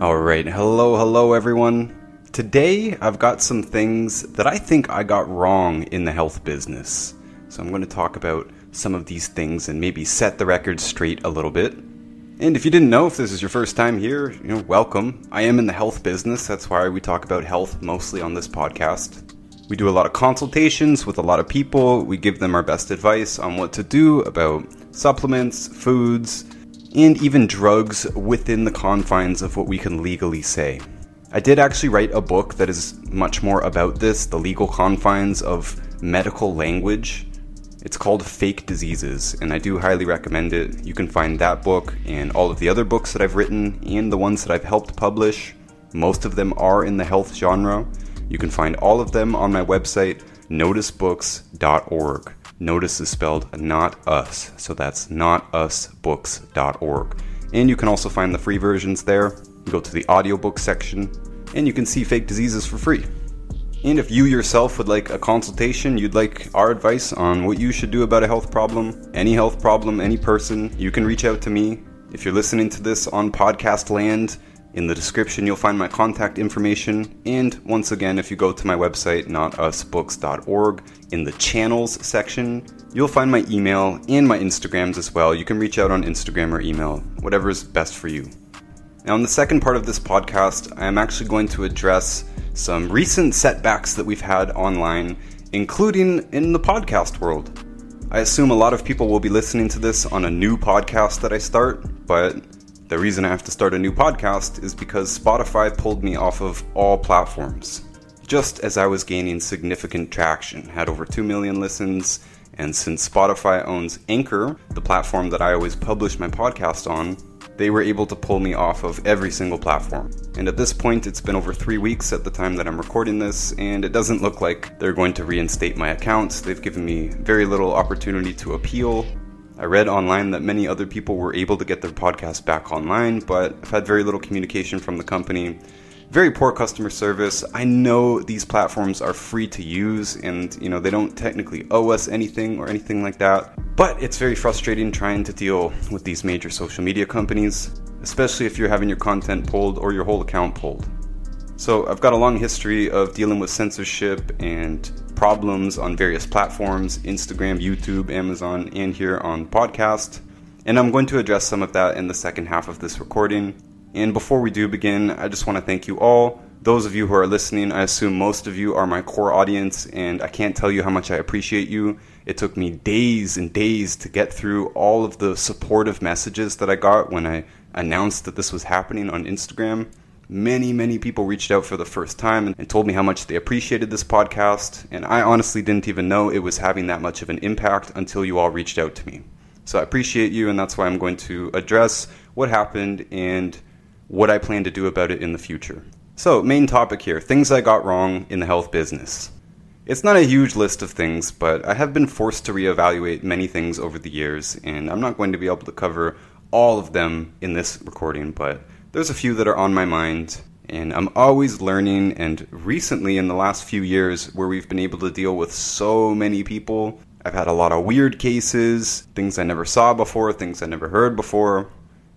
All right, hello, hello, everyone. Today, I've got some things that I think I got wrong in the health business. So, I'm going to talk about some of these things and maybe set the record straight a little bit. And if you didn't know, if this is your first time here, you know, welcome. I am in the health business. That's why we talk about health mostly on this podcast. We do a lot of consultations with a lot of people. We give them our best advice on what to do about supplements, foods, and even drugs within the confines of what we can legally say. I did actually write a book that is much more about this, the legal confines of medical language. It's called Fake Diseases, and I do highly recommend it. You can find that book and all of the other books that I've written and the ones that I've helped publish. Most of them are in the health genre. You can find all of them on my website, notusbooks.org. Notus is spelled not us, so that's notusbooks.org. And you can also find the free versions there. Go to the audiobook section, and you can see fake diseases for free. And if you yourself would like a consultation, you'd like our advice on what you should do about a health problem, any health problem, any person, you can reach out to me. If you're listening to this on podcast land, in the description, you'll find my contact information. And once again, if you go to my website, notusbooks.org, in the channels section, you'll find my email and my Instagrams as well. You can reach out on Instagram or email, whatever is best for you. Now, in the second part of this podcast, I am actually going to address some recent setbacks that we've had online, including in the podcast world. I assume a lot of people will be listening to this on a new podcast that I start, but the reason I have to start a new podcast is because Spotify pulled me off of all platforms. Just as I was gaining significant traction, had over 2 million listens, and since Spotify owns Anchor, the platform that I always publish my podcast on, they were able to pull me off of every single platform. And at this point, it's been over three weeks at the time that I'm recording this, and it doesn't look like they're going to reinstate my accounts. They've given me very little opportunity to appeal. I read online that many other people were able to get their podcast back online, but I've had very little communication from the company. Very poor customer service. I know these platforms are free to use and, you know, they don't technically owe us anything or anything like that. But it's very frustrating trying to deal with these major social media companies, especially if you're having your content pulled or your whole account pulled. So, I've got a long history of dealing with censorship and problems on various platforms Instagram, YouTube, Amazon, and here on podcast. And I'm going to address some of that in the second half of this recording. And before we do begin, I just want to thank you all. Those of you who are listening, I assume most of you are my core audience, and I can't tell you how much I appreciate you. It took me days and days to get through all of the supportive messages that I got when I announced that this was happening on Instagram. Many, many people reached out for the first time and told me how much they appreciated this podcast, and I honestly didn't even know it was having that much of an impact until you all reached out to me. So I appreciate you, and that's why I'm going to address what happened and what I plan to do about it in the future. So, main topic here things I got wrong in the health business. It's not a huge list of things, but I have been forced to reevaluate many things over the years, and I'm not going to be able to cover all of them in this recording, but there's a few that are on my mind. And I'm always learning, and recently in the last few years, where we've been able to deal with so many people, I've had a lot of weird cases, things I never saw before, things I never heard before,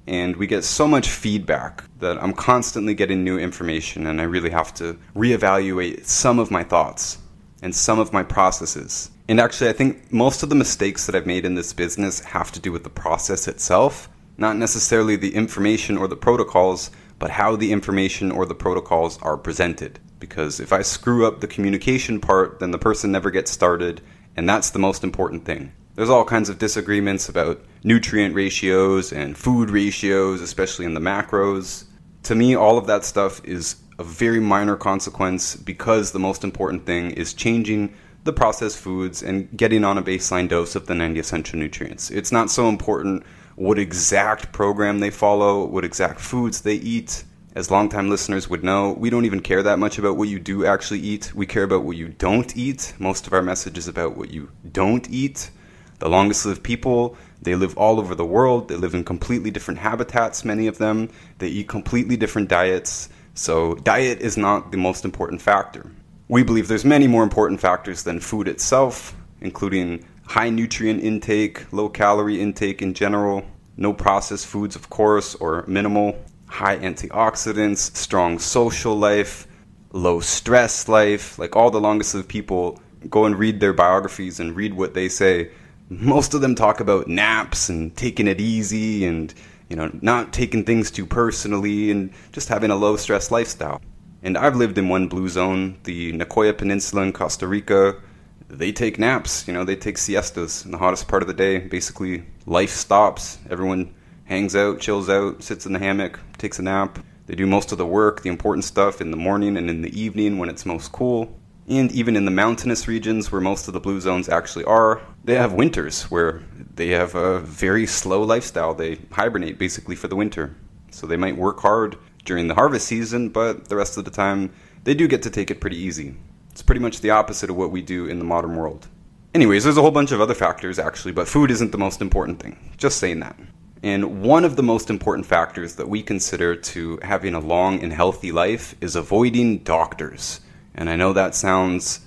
and we get so much feedback that I'm constantly getting new information, and I really have to reevaluate some of my thoughts and some of my processes. And actually, I think most of the mistakes that I've made in this business have to do with the process itself, not necessarily the information or the protocols, but how the information or the protocols are presented. Because if I screw up the communication part, then the person never gets started, and that's the most important thing. There's all kinds of disagreements about nutrient ratios and food ratios, especially in the macros. To me, all of that stuff is a very minor consequence because the most important thing is changing the processed foods and getting on a baseline dose of the 90 essential nutrients. It's not so important what exact program they follow, what exact foods they eat. As longtime listeners would know, we don't even care that much about what you do actually eat. We care about what you don't eat. Most of our message is about what you don't eat. The longest lived people, they live all over the world. They live in completely different habitats, many of them. They eat completely different diets. So, diet is not the most important factor. We believe there's many more important factors than food itself, including high nutrient intake, low calorie intake in general, no processed foods, of course, or minimal, high antioxidants, strong social life, low stress life. Like all the longest lived people, go and read their biographies and read what they say. Most of them talk about naps and taking it easy and you know not taking things too personally and just having a low stress lifestyle. And I've lived in one blue zone, the Nicoya Peninsula in Costa Rica, they take naps. You know, they take siestas in the hottest part of the day. Basically, life stops. Everyone hangs out, chills out, sits in the hammock, takes a nap. They do most of the work, the important stuff, in the morning and in the evening when it's most cool. And even in the mountainous regions where most of the blue zones actually are, they have winters where they have a very slow lifestyle. They hibernate basically for the winter. So they might work hard during the harvest season, but the rest of the time they do get to take it pretty easy. It's pretty much the opposite of what we do in the modern world. Anyways, there's a whole bunch of other factors actually, but food isn't the most important thing. Just saying that. And one of the most important factors that we consider to having a long and healthy life is avoiding doctors. And I know that sounds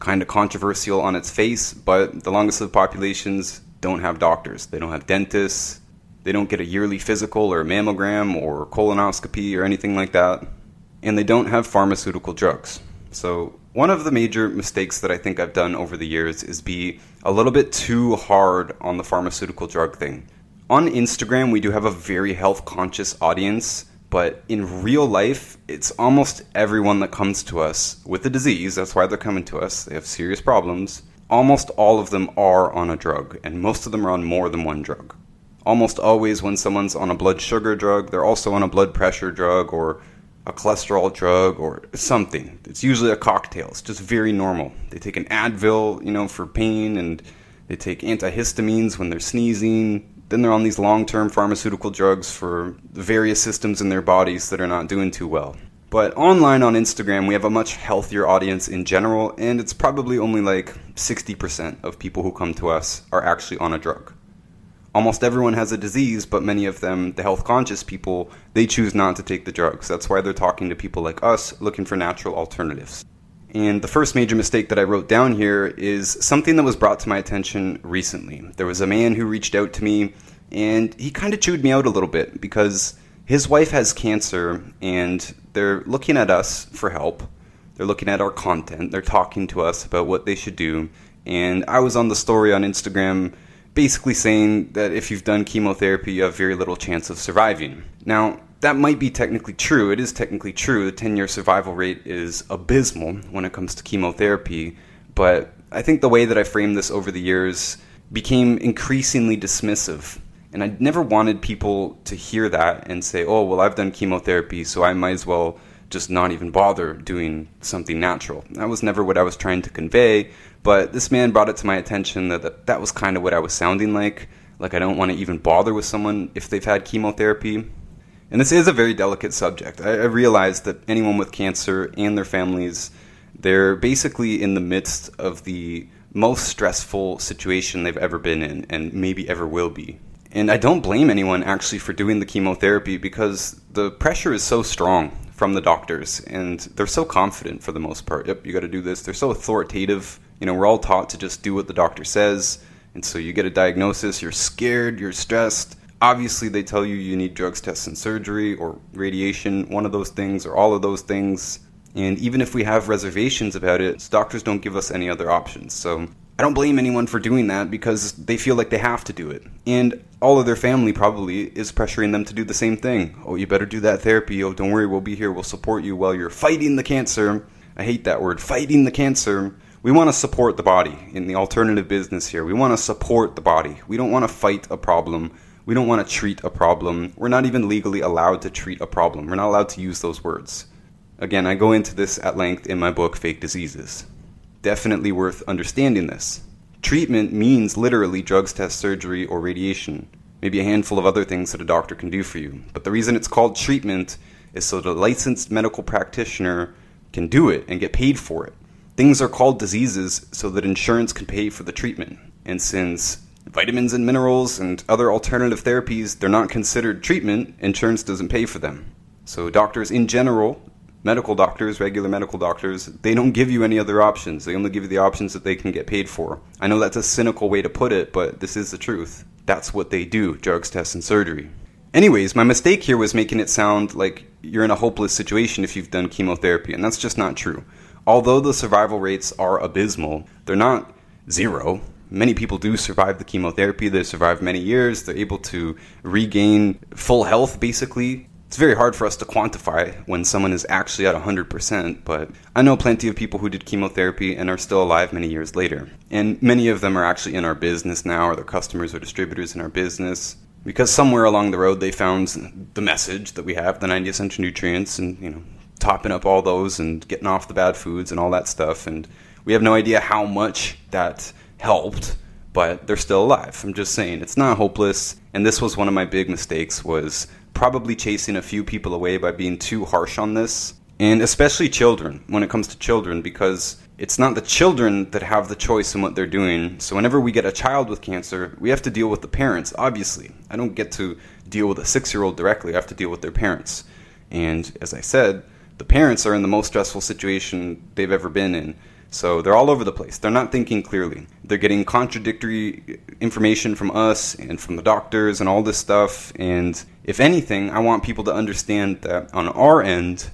kind of controversial on its face, but the longest lived populations don't have doctors. They don't have dentists. They don't get a yearly physical or mammogram or colonoscopy or anything like that. And they don't have pharmaceutical drugs. So, one of the major mistakes that I think I've done over the years is be a little bit too hard on the pharmaceutical drug thing. On Instagram, we do have a very health conscious audience, but in real life, it's almost everyone that comes to us with a disease. That's why they're coming to us. They have serious problems. Almost all of them are on a drug, and most of them are on more than one drug. Almost always, when someone's on a blood sugar drug, they're also on a blood pressure drug or a cholesterol drug or something. It's usually a cocktail. It's just very normal. They take an Advil, you know, for pain and they take antihistamines when they're sneezing. Then they're on these long-term pharmaceutical drugs for various systems in their bodies that are not doing too well. But online on Instagram, we have a much healthier audience in general, and it's probably only like 60% of people who come to us are actually on a drug almost everyone has a disease, but many of them, the health conscious people, they choose not to take the drugs. That's why they're talking to people like us looking for natural alternatives. And the first major mistake that I wrote down here is something that was brought to my attention recently. There was a man who reached out to me and he kind of chewed me out a little bit because his wife has cancer and they're looking at us for help. They're looking at our content. They're talking to us about what they should do. And I was on the story on Instagram basically saying that if you've done chemotherapy, you have very little chance of surviving. Now, that might be technically true. It is technically true. The 10 year survival rate is abysmal when it comes to chemotherapy. But I think the way that I framed this over the years became increasingly dismissive. And I never wanted people to hear that and say, oh, well, I've done chemotherapy, so I might as well just not even bother doing something natural. That was never what I was trying to convey. But this man brought it to my attention that that, that was kind of what I was sounding like. Like I don't want to even bother with someone if they've had chemotherapy. And this is a very delicate subject. I, I realize that anyone with cancer and their families, they're basically in the midst of the most stressful situation they've ever been in and maybe ever will be. And I don't blame anyone actually for doing the chemotherapy because the pressure is so strong from the doctors and they're so confident for the most part. Yep, you got to do this. They're so authoritative. You know, we're all taught to just do what the doctor says. And so you get a diagnosis, you're scared, you're stressed. Obviously, they tell you you need drugs, tests, and surgery or radiation, one of those things or all of those things. And even if we have reservations about it, doctors don't give us any other options. So I don't blame anyone for doing that because they feel like they have to do it. And all of their family probably is pressuring them to do the same thing. Oh, you better do that therapy. Oh, don't worry, we'll be here. We'll support you while you're fighting the cancer. I hate that word, fighting the cancer. We want to support the body in the alternative business here. We want to support the body. We don't want to fight a problem. We don't want to treat a problem. We're not even legally allowed to treat a problem. We're not allowed to use those words. Again, I go into this at length in my book, Fake Diseases definitely worth understanding this. Treatment means literally drugs, tests, surgery, or radiation, maybe a handful of other things that a doctor can do for you. But the reason it's called treatment is so the licensed medical practitioner can do it and get paid for it. Things are called diseases so that insurance can pay for the treatment. And since vitamins and minerals and other alternative therapies, they're not considered treatment, insurance doesn't pay for them. So doctors in general medical doctors, regular medical doctors, they don't give you any other options. They only give you the options that they can get paid for. I know that's a cynical way to put it, but this is the truth. That's what they do drugs, tests, and surgery. Anyways, my mistake here was making it sound like you're in a hopeless situation if you've done chemotherapy, and that's just not true. Although the survival rates are abysmal, they're not zero. Many people do survive the chemotherapy. They survive many years. They're able to regain full health, basically, it's very hard for us to quantify when someone is actually at 100%, but I know plenty of people who did chemotherapy and are still alive many years later. And many of them are actually in our business now, or they're customers or distributors in our business. Because somewhere along the road they found the message that we have, the 90 essential nutrients, and you know, topping up all those and getting off the bad foods and all that stuff. And we have no idea how much that helped, but they're still alive. I'm just saying, it's not hopeless. And this was one of my big mistakes was probably chasing a few people away by being too harsh on this. And especially children, when it comes to children, because it's not the children that have the choice in what they're doing. So whenever we get a child with cancer, we have to deal with the parents, obviously. I don't get to deal with a six year old directly, I have to deal with their parents. And as I said, the parents are in the most stressful situation they've ever been in. So they're all over the place. They're not thinking clearly. They're getting contradictory information from us and from the doctors and all this stuff. And if anything, I want people to understand that on our end,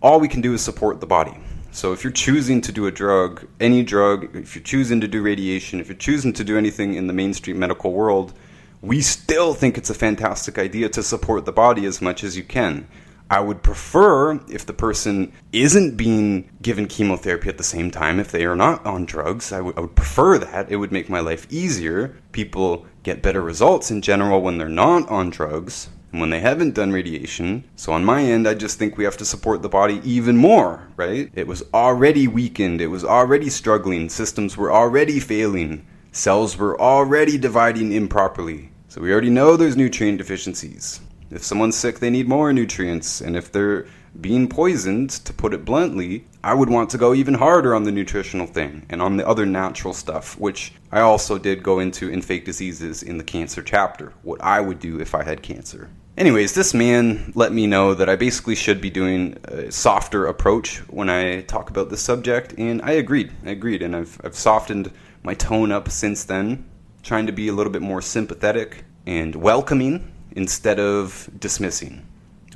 all we can do is support the body. So if you're choosing to do a drug, any drug, if you're choosing to do radiation, if you're choosing to do anything in the mainstream medical world, we still think it's a fantastic idea to support the body as much as you can. I would prefer if the person isn't being given chemotherapy at the same time, if they are not on drugs. I, w- I would prefer that. It would make my life easier. People get better results in general when they're not on drugs and when they haven't done radiation. So on my end, I just think we have to support the body even more, right? It was already weakened, it was already struggling, systems were already failing, cells were already dividing improperly. So we already know there's nutrient deficiencies. If someone's sick, they need more nutrients. And if they're being poisoned, to put it bluntly, I would want to go even harder on the nutritional thing and on the other natural stuff, which I also did go into in Fake Diseases in the cancer chapter, what I would do if I had cancer. Anyways, this man let me know that I basically should be doing a softer approach when I talk about this subject, and I agreed. I agreed, and I've, I've softened my tone up since then, trying to be a little bit more sympathetic and welcoming instead of dismissing.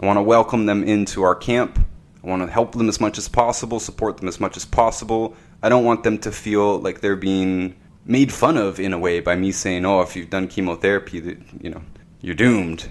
I want to welcome them into our camp. I want to help them as much as possible, support them as much as possible. I don't want them to feel like they're being made fun of in a way by me saying, "Oh, if you've done chemotherapy, you know, you're doomed."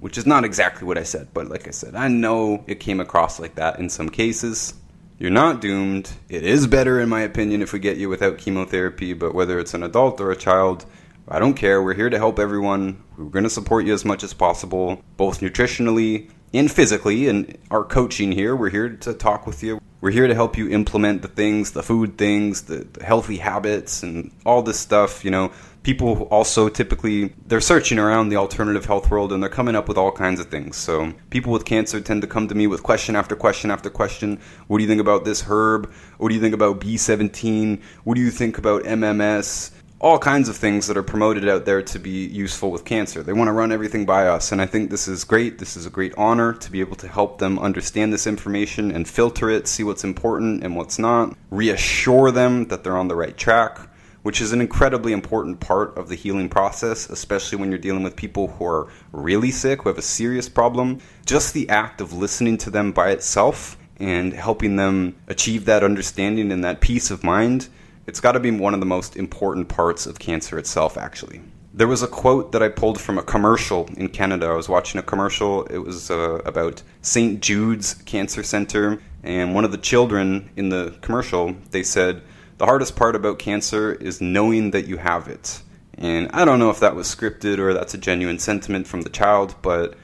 Which is not exactly what I said, but like I said, I know it came across like that in some cases. You're not doomed. It is better, in my opinion, if we get you without chemotherapy, but whether it's an adult or a child, I don't care. We're here to help everyone. We're going to support you as much as possible, both nutritionally and physically. And our coaching here, we're here to talk with you. We're here to help you implement the things, the food things, the, the healthy habits, and all this stuff. You know, people also typically they're searching around the alternative health world and they're coming up with all kinds of things. So people with cancer tend to come to me with question after question after question. What do you think about this herb? What do you think about B17? What do you think about MMS? All kinds of things that are promoted out there to be useful with cancer. They want to run everything by us, and I think this is great. This is a great honor to be able to help them understand this information and filter it, see what's important and what's not, reassure them that they're on the right track, which is an incredibly important part of the healing process, especially when you're dealing with people who are really sick, who have a serious problem. Just the act of listening to them by itself and helping them achieve that understanding and that peace of mind it's got to be one of the most important parts of cancer itself, actually. There was a quote that I pulled from a commercial in Canada. I was watching a commercial. It was uh, about St. Jude's Cancer Center, and one of the children in the commercial, they said, "The hardest part about cancer is knowing that you have it." And I don't know if that was scripted or that's a genuine sentiment from the child, but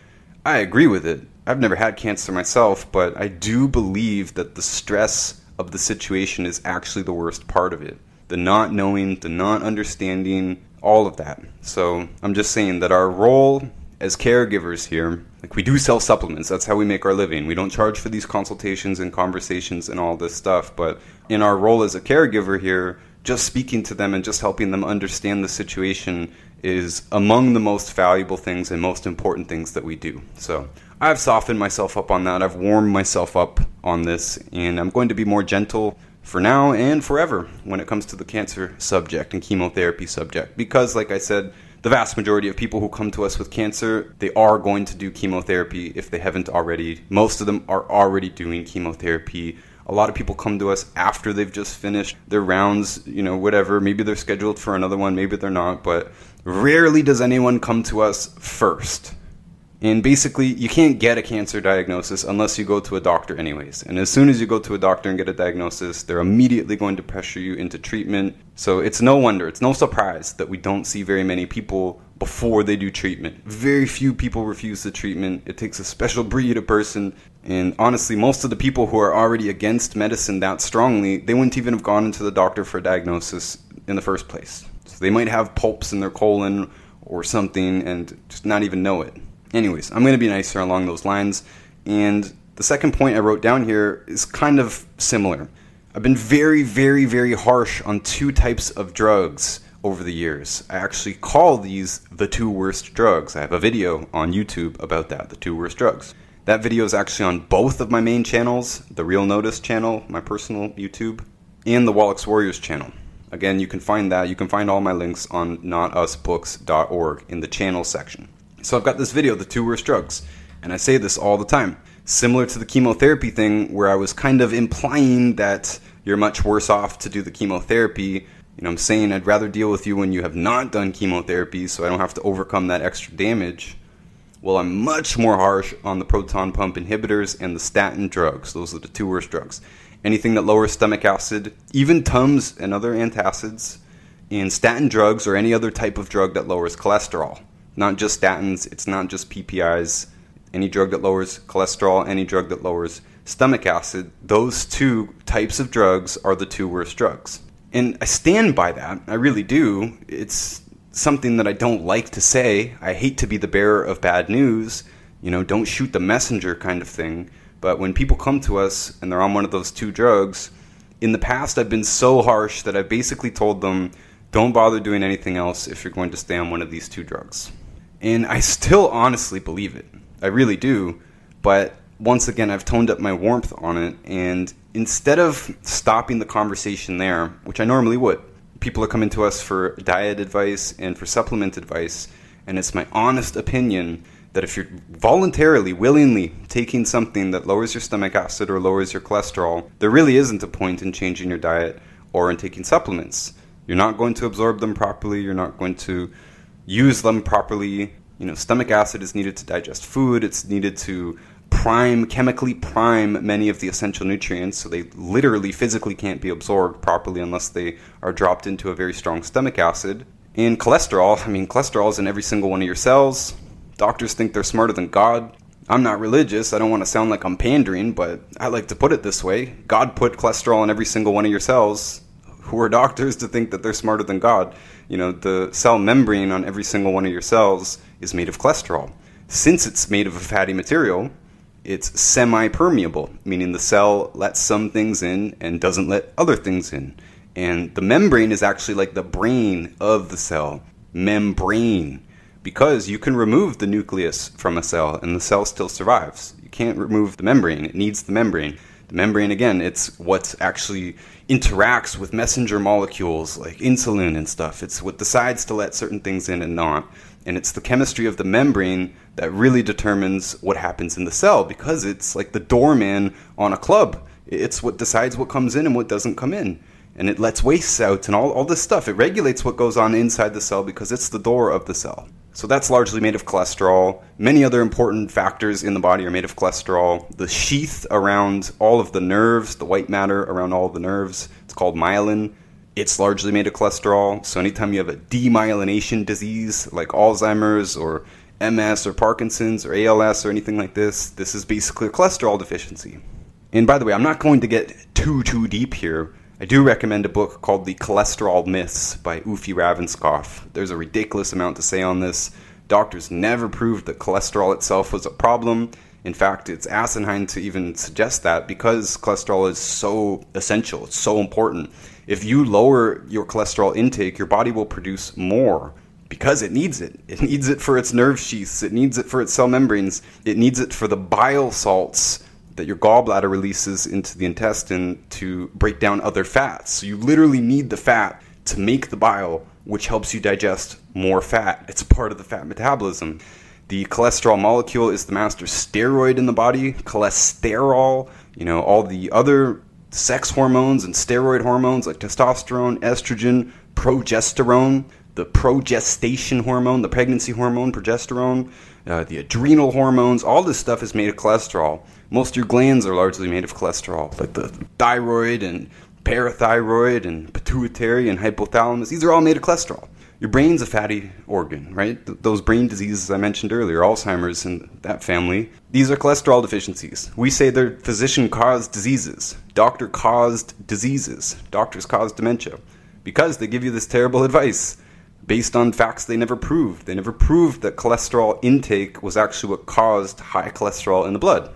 I agree with it. I've never had cancer myself, but I do believe that the stress of the situation is actually the worst part of it. The not knowing, the not understanding, all of that. So I'm just saying that our role as caregivers here, like we do sell supplements, that's how we make our living. We don't charge for these consultations and conversations and all this stuff, but in our role as a caregiver here, just speaking to them and just helping them understand the situation is among the most valuable things and most important things that we do. So I've softened myself up on that. I've warmed myself up on this, and I'm going to be more gentle for now and forever when it comes to the cancer subject and chemotherapy subject. Because, like I said, the vast majority of people who come to us with cancer, they are going to do chemotherapy if they haven't already. Most of them are already doing chemotherapy. A lot of people come to us after they've just finished their rounds, you know, whatever. Maybe they're scheduled for another one, maybe they're not, but rarely does anyone come to us first. And basically, you can't get a cancer diagnosis unless you go to a doctor, anyways. And as soon as you go to a doctor and get a diagnosis, they're immediately going to pressure you into treatment. So it's no wonder, it's no surprise that we don't see very many people before they do treatment. Very few people refuse the treatment. It takes a special breed of person. And honestly, most of the people who are already against medicine that strongly, they wouldn't even have gone into the doctor for a diagnosis in the first place. So they might have polyps in their colon or something and just not even know it. Anyways, I'm going to be nicer along those lines. And the second point I wrote down here is kind of similar. I've been very, very, very harsh on two types of drugs over the years. I actually call these the two worst drugs. I have a video on YouTube about that, the two worst drugs. That video is actually on both of my main channels the Real Notus channel, my personal YouTube, and the Wallachs Warriors channel. Again, you can find that. You can find all my links on notusbooks.org in the channel section. So I've got this video, the two worst drugs, and I say this all the time. Similar to the chemotherapy thing, where I was kind of implying that you're much worse off to do the chemotherapy. You know, I'm saying I'd rather deal with you when you have not done chemotherapy so I don't have to overcome that extra damage. Well, I'm much more harsh on the proton pump inhibitors and the statin drugs. Those are the two worst drugs. Anything that lowers stomach acid, even Tums and other antacids, and statin drugs or any other type of drug that lowers cholesterol not just statins, it's not just PPIs. Any drug that lowers cholesterol, any drug that lowers stomach acid, those two types of drugs are the two worst drugs. And I stand by that. I really do. It's something that I don't like to say. I hate to be the bearer of bad news. You know, don't shoot the messenger kind of thing. But when people come to us and they're on one of those two drugs, in the past I've been so harsh that I've basically told them don't bother doing anything else if you're going to stay on one of these two drugs. And I still honestly believe it. I really do. But once again, I've toned up my warmth on it. And instead of stopping the conversation there, which I normally would, people are coming to us for diet advice and for supplement advice. And it's my honest opinion that if you're voluntarily, willingly taking something that lowers your stomach acid or lowers your cholesterol, there really isn't a point in changing your diet or in taking supplements. You're not going to absorb them properly. You're not going to use them properly. You know, stomach acid is needed to digest food. It's needed to prime, chemically prime many of the essential nutrients, so they literally physically can't be absorbed properly unless they are dropped into a very strong stomach acid. And cholesterol, I mean, cholesterol is in every single one of your cells. Doctors think they're smarter than God. I'm not religious. I don't want to sound like I'm pandering, but I like to put it this way God put cholesterol in every single one of your cells. Who are doctors to think that they're smarter than God? You know, the cell membrane on every single one of your cells is made of cholesterol. Since it's made of a fatty material, it's semi permeable, meaning the cell lets some things in and doesn't let other things in. And the membrane is actually like the brain of the cell. Membrane. Because you can remove the nucleus from a cell and the cell still survives. You can't remove the membrane, it needs the membrane. The membrane, again, it's what actually interacts with messenger molecules like insulin and stuff. It's what decides to let certain things in and not. And it's the chemistry of the membrane that really determines what happens in the cell because it's like the doorman on a club. It's what decides what comes in and what doesn't come in. And it lets wastes out and all, all this stuff. It regulates what goes on inside the cell because it's the door of the cell. So that's largely made of cholesterol. Many other important factors in the body are made of cholesterol. The sheath around all of the nerves, the white matter around all the nerves, it's called myelin. It's largely made of cholesterol. So anytime you have a demyelination disease like Alzheimer's or MS or Parkinson's or ALS or anything like this, this is basically a cholesterol deficiency. And by the way, I'm not going to get too too deep here. I do recommend a book called The Cholesterol Myths by Uffe Ravnskov. There's a ridiculous amount to say on this. Doctors never proved that cholesterol itself was a problem. In fact, it's asinine to even suggest that because cholesterol is so essential, it's so important. If you lower your cholesterol intake, your body will produce more because it needs it. It needs it for its nerve sheaths, it needs it for its cell membranes, it needs it for the bile salts that your gallbladder releases into the intestine to break down other fats. So you literally need the fat to make the bile, which helps you digest more fat. It's part of the fat metabolism. The cholesterol molecule is the master steroid in the body. Cholesterol, you know, all the other sex hormones and steroid hormones like testosterone, estrogen, progesterone, the progestation hormone, the pregnancy hormone, progesterone, uh, the adrenal hormones, all this stuff is made of cholesterol. Most of your glands are largely made of cholesterol, like the thyroid and parathyroid and pituitary and hypothalamus. These are all made of cholesterol. Your brain's a fatty organ, right? Th- those brain diseases I mentioned earlier, Alzheimer's and that family, these are cholesterol deficiencies. We say they're physician caused diseases, doctor caused diseases, doctors cause dementia, because they give you this terrible advice based on facts they never proved. They never proved that cholesterol intake was actually what caused high cholesterol in the blood.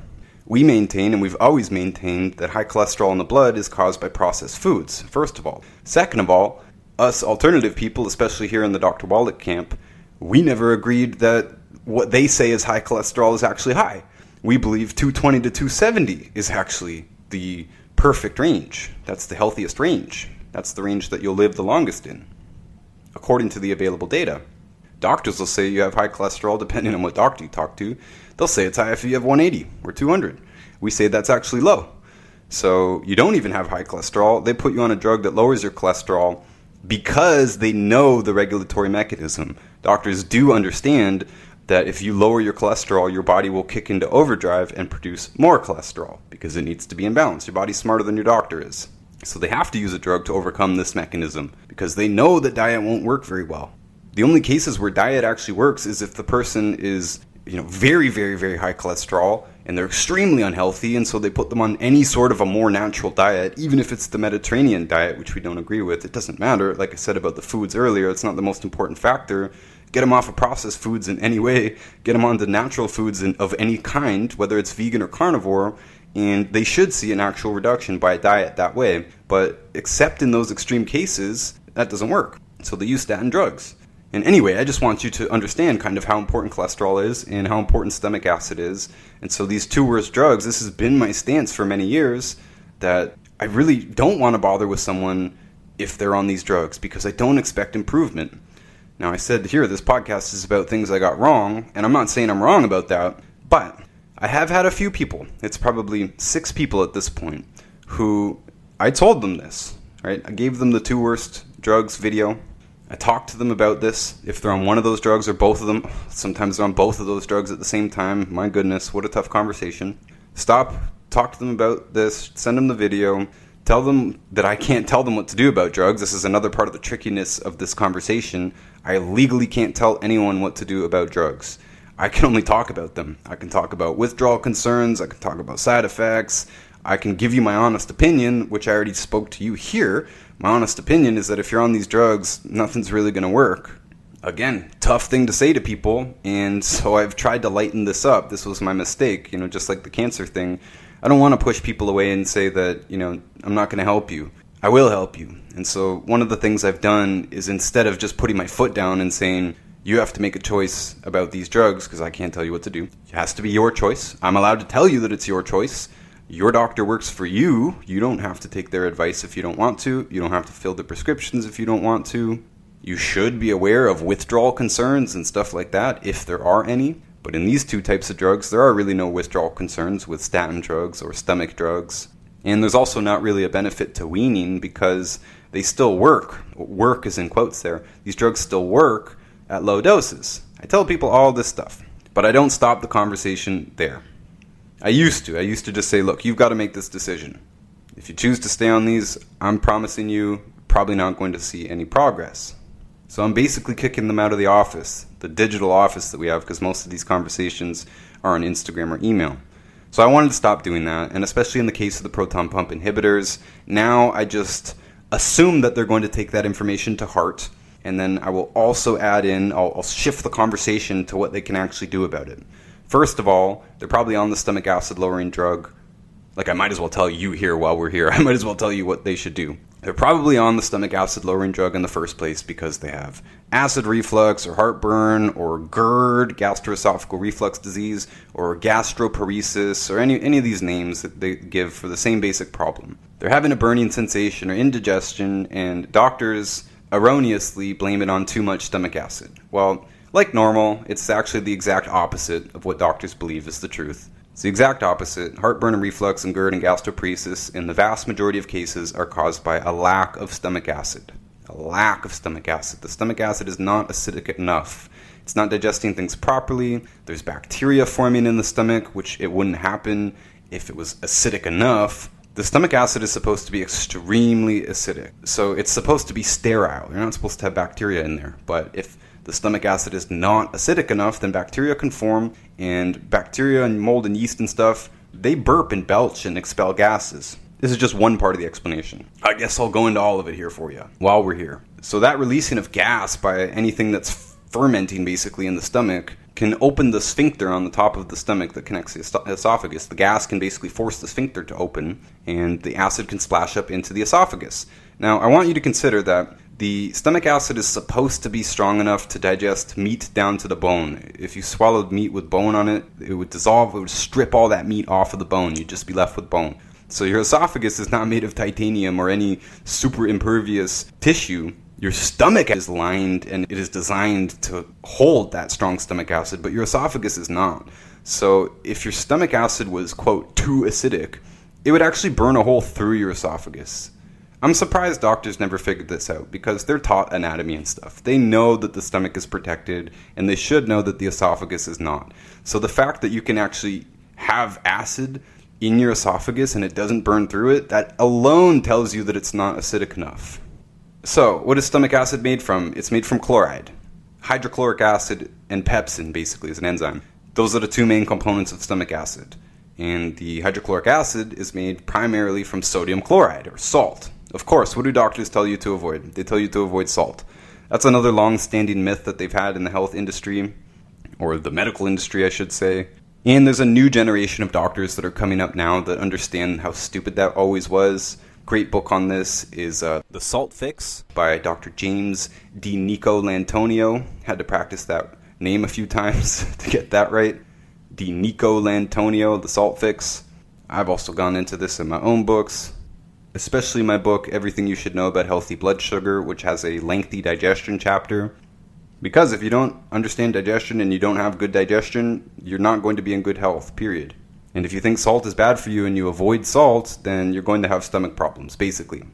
We maintain, and we've always maintained, that high cholesterol in the blood is caused by processed foods, first of all. Second of all, us alternative people, especially here in the Dr. Wallach camp, we never agreed that what they say is high cholesterol is actually high. We believe 220 to 270 is actually the perfect range. That's the healthiest range. That's the range that you'll live the longest in, according to the available data. Doctors will say you have high cholesterol depending on what doctor you talk to. They'll say it's high if you have 180 or 200. We say that's actually low. So you don't even have high cholesterol. They put you on a drug that lowers your cholesterol because they know the regulatory mechanism. Doctors do understand that if you lower your cholesterol, your body will kick into overdrive and produce more cholesterol because it needs to be in balance. Your body's smarter than your doctor is. So they have to use a drug to overcome this mechanism because they know that diet won't work very well. The only cases where diet actually works is if the person is, you know, very, very, very high cholesterol and they're extremely unhealthy, and so they put them on any sort of a more natural diet, even if it's the Mediterranean diet, which we don't agree with. It doesn't matter. Like I said about the foods earlier, it's not the most important factor. Get them off of processed foods in any way. Get them onto natural foods in, of any kind, whether it's vegan or carnivore, and they should see an actual reduction by a diet that way. But except in those extreme cases, that doesn't work. So they use statin drugs. And anyway, I just want you to understand kind of how important cholesterol is and how important stomach acid is. And so these two worst drugs, this has been my stance for many years that I really don't want to bother with someone if they're on these drugs because I don't expect improvement. Now, I said here this podcast is about things I got wrong, and I'm not saying I'm wrong about that, but I have had a few people, it's probably six people at this point, who I told them this, right? I gave them the two worst drugs video I talk to them about this. If they're on one of those drugs or both of them, sometimes they're on both of those drugs at the same time. My goodness, what a tough conversation. Stop, talk to them about this, send them the video, tell them that I can't tell them what to do about drugs. This is another part of the trickiness of this conversation. I legally can't tell anyone what to do about drugs. I can only talk about them. I can talk about withdrawal concerns, I can talk about side effects, I can give you my honest opinion, which I already spoke to you here. My honest opinion is that if you're on these drugs, nothing's really going to work. Again, tough thing to say to people, and so I've tried to lighten this up. This was my mistake, you know, just like the cancer thing. I don't want to push people away and say that, you know, I'm not going to help you. I will help you. And so, one of the things I've done is instead of just putting my foot down and saying, you have to make a choice about these drugs because I can't tell you what to do. It has to be your choice. I'm allowed to tell you that it's your choice. Your doctor works for you. You don't have to take their advice if you don't want to. You don't have to fill the prescriptions if you don't want to. You should be aware of withdrawal concerns and stuff like that if there are any. But in these two types of drugs, there are really no withdrawal concerns with statin drugs or stomach drugs. And there's also not really a benefit to weaning because they still work. Work is in quotes there. These drugs still work at low doses. I tell people all this stuff, but I don't stop the conversation there. I used to. I used to just say, look, you've got to make this decision. If you choose to stay on these, I'm promising you probably not going to see any progress. So I'm basically kicking them out of the office, the digital office that we have, because most of these conversations are on Instagram or email. So I wanted to stop doing that, and especially in the case of the proton pump inhibitors, now I just assume that they're going to take that information to heart, and then I will also add in, I'll, I'll shift the conversation to what they can actually do about it. First of all, they're probably on the stomach acid lowering drug. Like, I might as well tell you here while we're here, I might as well tell you what they should do. They're probably on the stomach acid lowering drug in the first place because they have acid reflux or heartburn or GERD, gastroesophageal reflux disease, or gastroparesis, or any, any of these names that they give for the same basic problem. They're having a burning sensation or indigestion, and doctors erroneously blame it on too much stomach acid. Well, like normal, it's actually the exact opposite of what doctors believe is the truth. It's the exact opposite. Heartburn and reflux and GERD and gastroparesis, in the vast majority of cases, are caused by a lack of stomach acid. A lack of stomach acid. The stomach acid is not acidic enough. It's not digesting things properly. There's bacteria forming in the stomach, which it wouldn't happen if it was acidic enough. The stomach acid is supposed to be extremely acidic. So it's supposed to be sterile. You're not supposed to have bacteria in there. But if the stomach acid is not acidic enough, then bacteria can form, and bacteria and mold and yeast and stuff, they burp and belch and expel gases. This is just one part of the explanation. I guess I'll go into all of it here for you while we're here. So, that releasing of gas by anything that's fermenting basically in the stomach can open the sphincter on the top of the stomach that connects the esophagus. The gas can basically force the sphincter to open, and the acid can splash up into the esophagus. Now, I want you to consider that the stomach acid is supposed to be strong enough to digest meat down to the bone. If you swallowed meat with bone on it, it would dissolve, it would strip all that meat off of the bone. You'd just be left with bone. So your esophagus is not made of titanium or any super impervious tissue. Your stomach is lined and it is designed to hold that strong stomach acid, but your esophagus is not. So if your stomach acid was, quote, too acidic, it would actually burn a hole through your esophagus I'm surprised doctors never figured this out because they're taught anatomy and stuff. They know that the stomach is protected and they should know that the esophagus is not. So the fact that you can actually have acid in your esophagus and it doesn't burn through it, that alone tells you that it's not acidic enough. So, what is stomach acid made from? It's made from chloride. Hydrochloric acid and pepsin basically is an enzyme. Those are the two main components of stomach acid. And the hydrochloric acid is made primarily from sodium chloride or salt. Of course, what do doctors tell you to avoid? They tell you to avoid salt. That's another long standing myth that they've had in the health industry, or the medical industry, I should say. And there's a new generation of doctors that are coming up now that understand how stupid that always was. Great book on this is uh, The Salt Fix by Dr. James DiNicolantonio. Had to practice that name a few times to get that right. DiNicolantonio, The Salt Fix. I've also gone into this in my own books especially my book, Everything You Should Know About Healthy Blood Sugar, which has a lengthy digestion chapter. Because if you don't understand digestion and you don't have good digestion, you're not going to be in good health, period. And if you think salt is bad for you and you avoid salt, then you're going to have stomach problems, basically.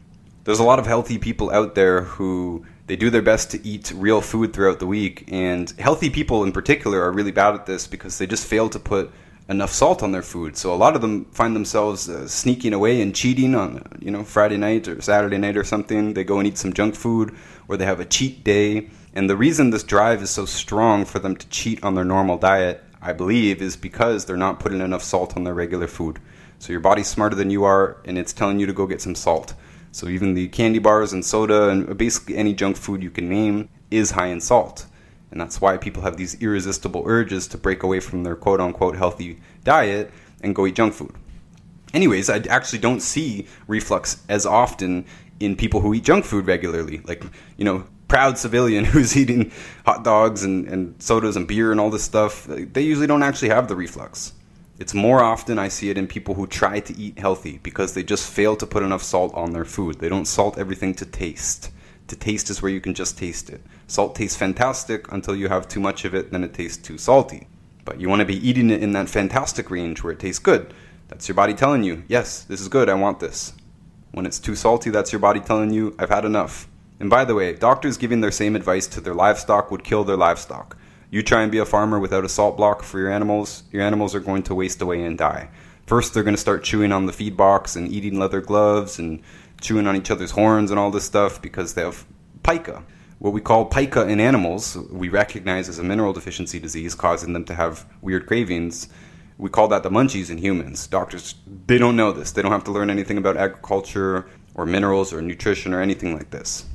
There's a lot of healthy people out there who they do their best to eat real food throughout the week, and healthy people in particular are really bad at this because they just fail to put enough salt on their food. So a lot of them find themselves uh, sneaking away and cheating on, you know, Friday night or Saturday night or something. They go and eat some junk food or they have a cheat day. And the reason this drive is so strong for them to cheat on their normal diet, I believe, is because they're not putting enough salt on their regular food. So your body's smarter than you are and it's telling you to go get some salt. So even the candy bars and soda and basically any junk food you can name is high in salt. And that's why people have these irresistible urges to break away from their quote unquote healthy diet and go eat junk food. Anyways, I actually don't see reflux as often in people who eat junk food regularly. Like, you know, proud civilian who's eating hot dogs and, and sodas and beer and all this stuff, they usually don't actually have the reflux. It's more often I see it in people who try to eat healthy because they just fail to put enough salt on their food. They don't salt everything to taste. To taste is where you can just taste it. Salt tastes fantastic until you have too much of it, then it tastes too salty. But you want to be eating it in that fantastic range where it tastes good. That's your body telling you, yes, this is good, I want this. When it's too salty, that's your body telling you, I've had enough. And by the way, doctors giving their same advice to their livestock would kill their livestock. You try and be a farmer without a salt block for your animals, your animals are going to waste away and die. First, they're going to start chewing on the feed box and eating leather gloves and chewing on each other's horns and all this stuff because they have pica. What we call pica in animals, we recognize as a mineral deficiency disease causing them to have weird cravings. We call that the munchies in humans. Doctors, they don't know this. They don't have to learn anything about agriculture or minerals or nutrition or anything like this.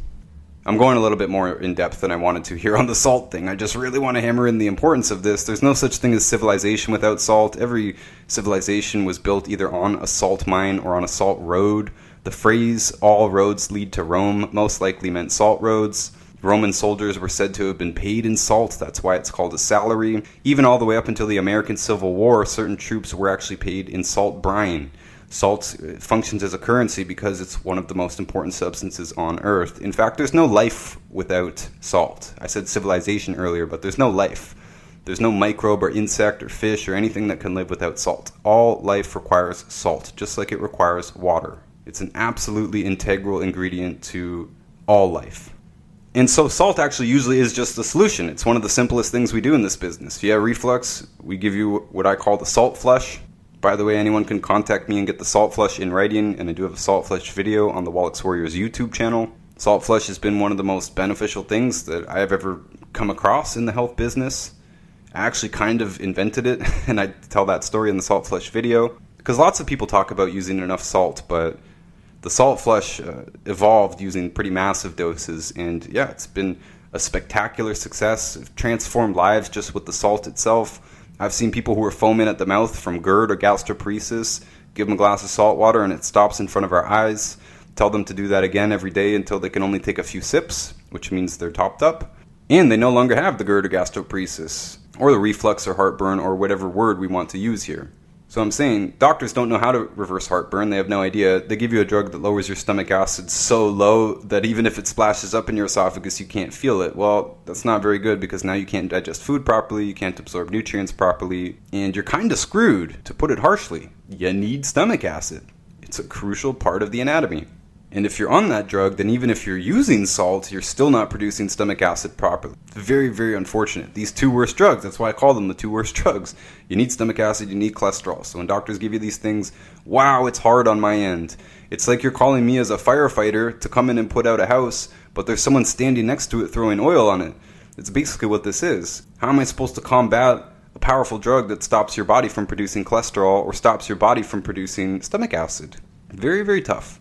I'm going a little bit more in depth than I wanted to here on the salt thing. I just really want to hammer in the importance of this. There's no such thing as civilization without salt. Every civilization was built either on a salt mine or on a salt road. The phrase, all roads lead to Rome, most likely meant salt roads. Roman soldiers were said to have been paid in salt, that's why it's called a salary. Even all the way up until the American Civil War, certain troops were actually paid in salt brine. Salt uh, functions as a currency because it's one of the most important substances on Earth. In fact, there's no life without salt. I said civilization earlier, but there's no life. There's no microbe or insect or fish or anything that can live without salt. All life requires salt, just like it requires water. It's an absolutely integral ingredient to all life. And so, salt actually usually is just the solution. It's one of the simplest things we do in this business. If you have reflux, we give you what I call the salt flush. By the way, anyone can contact me and get the Salt Flush in writing, and I do have a Salt Flush video on the Wallach's Warriors YouTube channel. Salt Flush has been one of the most beneficial things that I have ever come across in the health business. I actually kind of invented it, and I tell that story in the Salt Flush video. Because lots of people talk about using enough salt, but the Salt Flush uh, evolved using pretty massive doses, and yeah, it's been a spectacular success. transformed lives just with the salt itself. I've seen people who are foaming at the mouth from GERD or gastroparesis give them a glass of salt water and it stops in front of our eyes. Tell them to do that again every day until they can only take a few sips, which means they're topped up. And they no longer have the GERD or gastroparesis, or the reflux or heartburn, or whatever word we want to use here. So I'm saying doctors don't know how to reverse heartburn. They have no idea. They give you a drug that lowers your stomach acid so low that even if it splashes up in your esophagus, you can't feel it. Well, that's not very good because now you can't digest food properly, you can't absorb nutrients properly, and you're kind of screwed, to put it harshly. You need stomach acid. It's a crucial part of the anatomy. And if you're on that drug, then even if you're using salt, you're still not producing stomach acid properly. Very, very unfortunate. These two worst drugs, that's why I call them the two worst drugs. You need stomach acid, you need cholesterol. So when doctors give you these things, wow, it's hard on my end. It's like you're calling me as a firefighter to come in and put out a house, but there's someone standing next to it throwing oil on it. It's basically what this is. How am I supposed to combat a powerful drug that stops your body from producing cholesterol or stops your body from producing stomach acid? Very, very tough.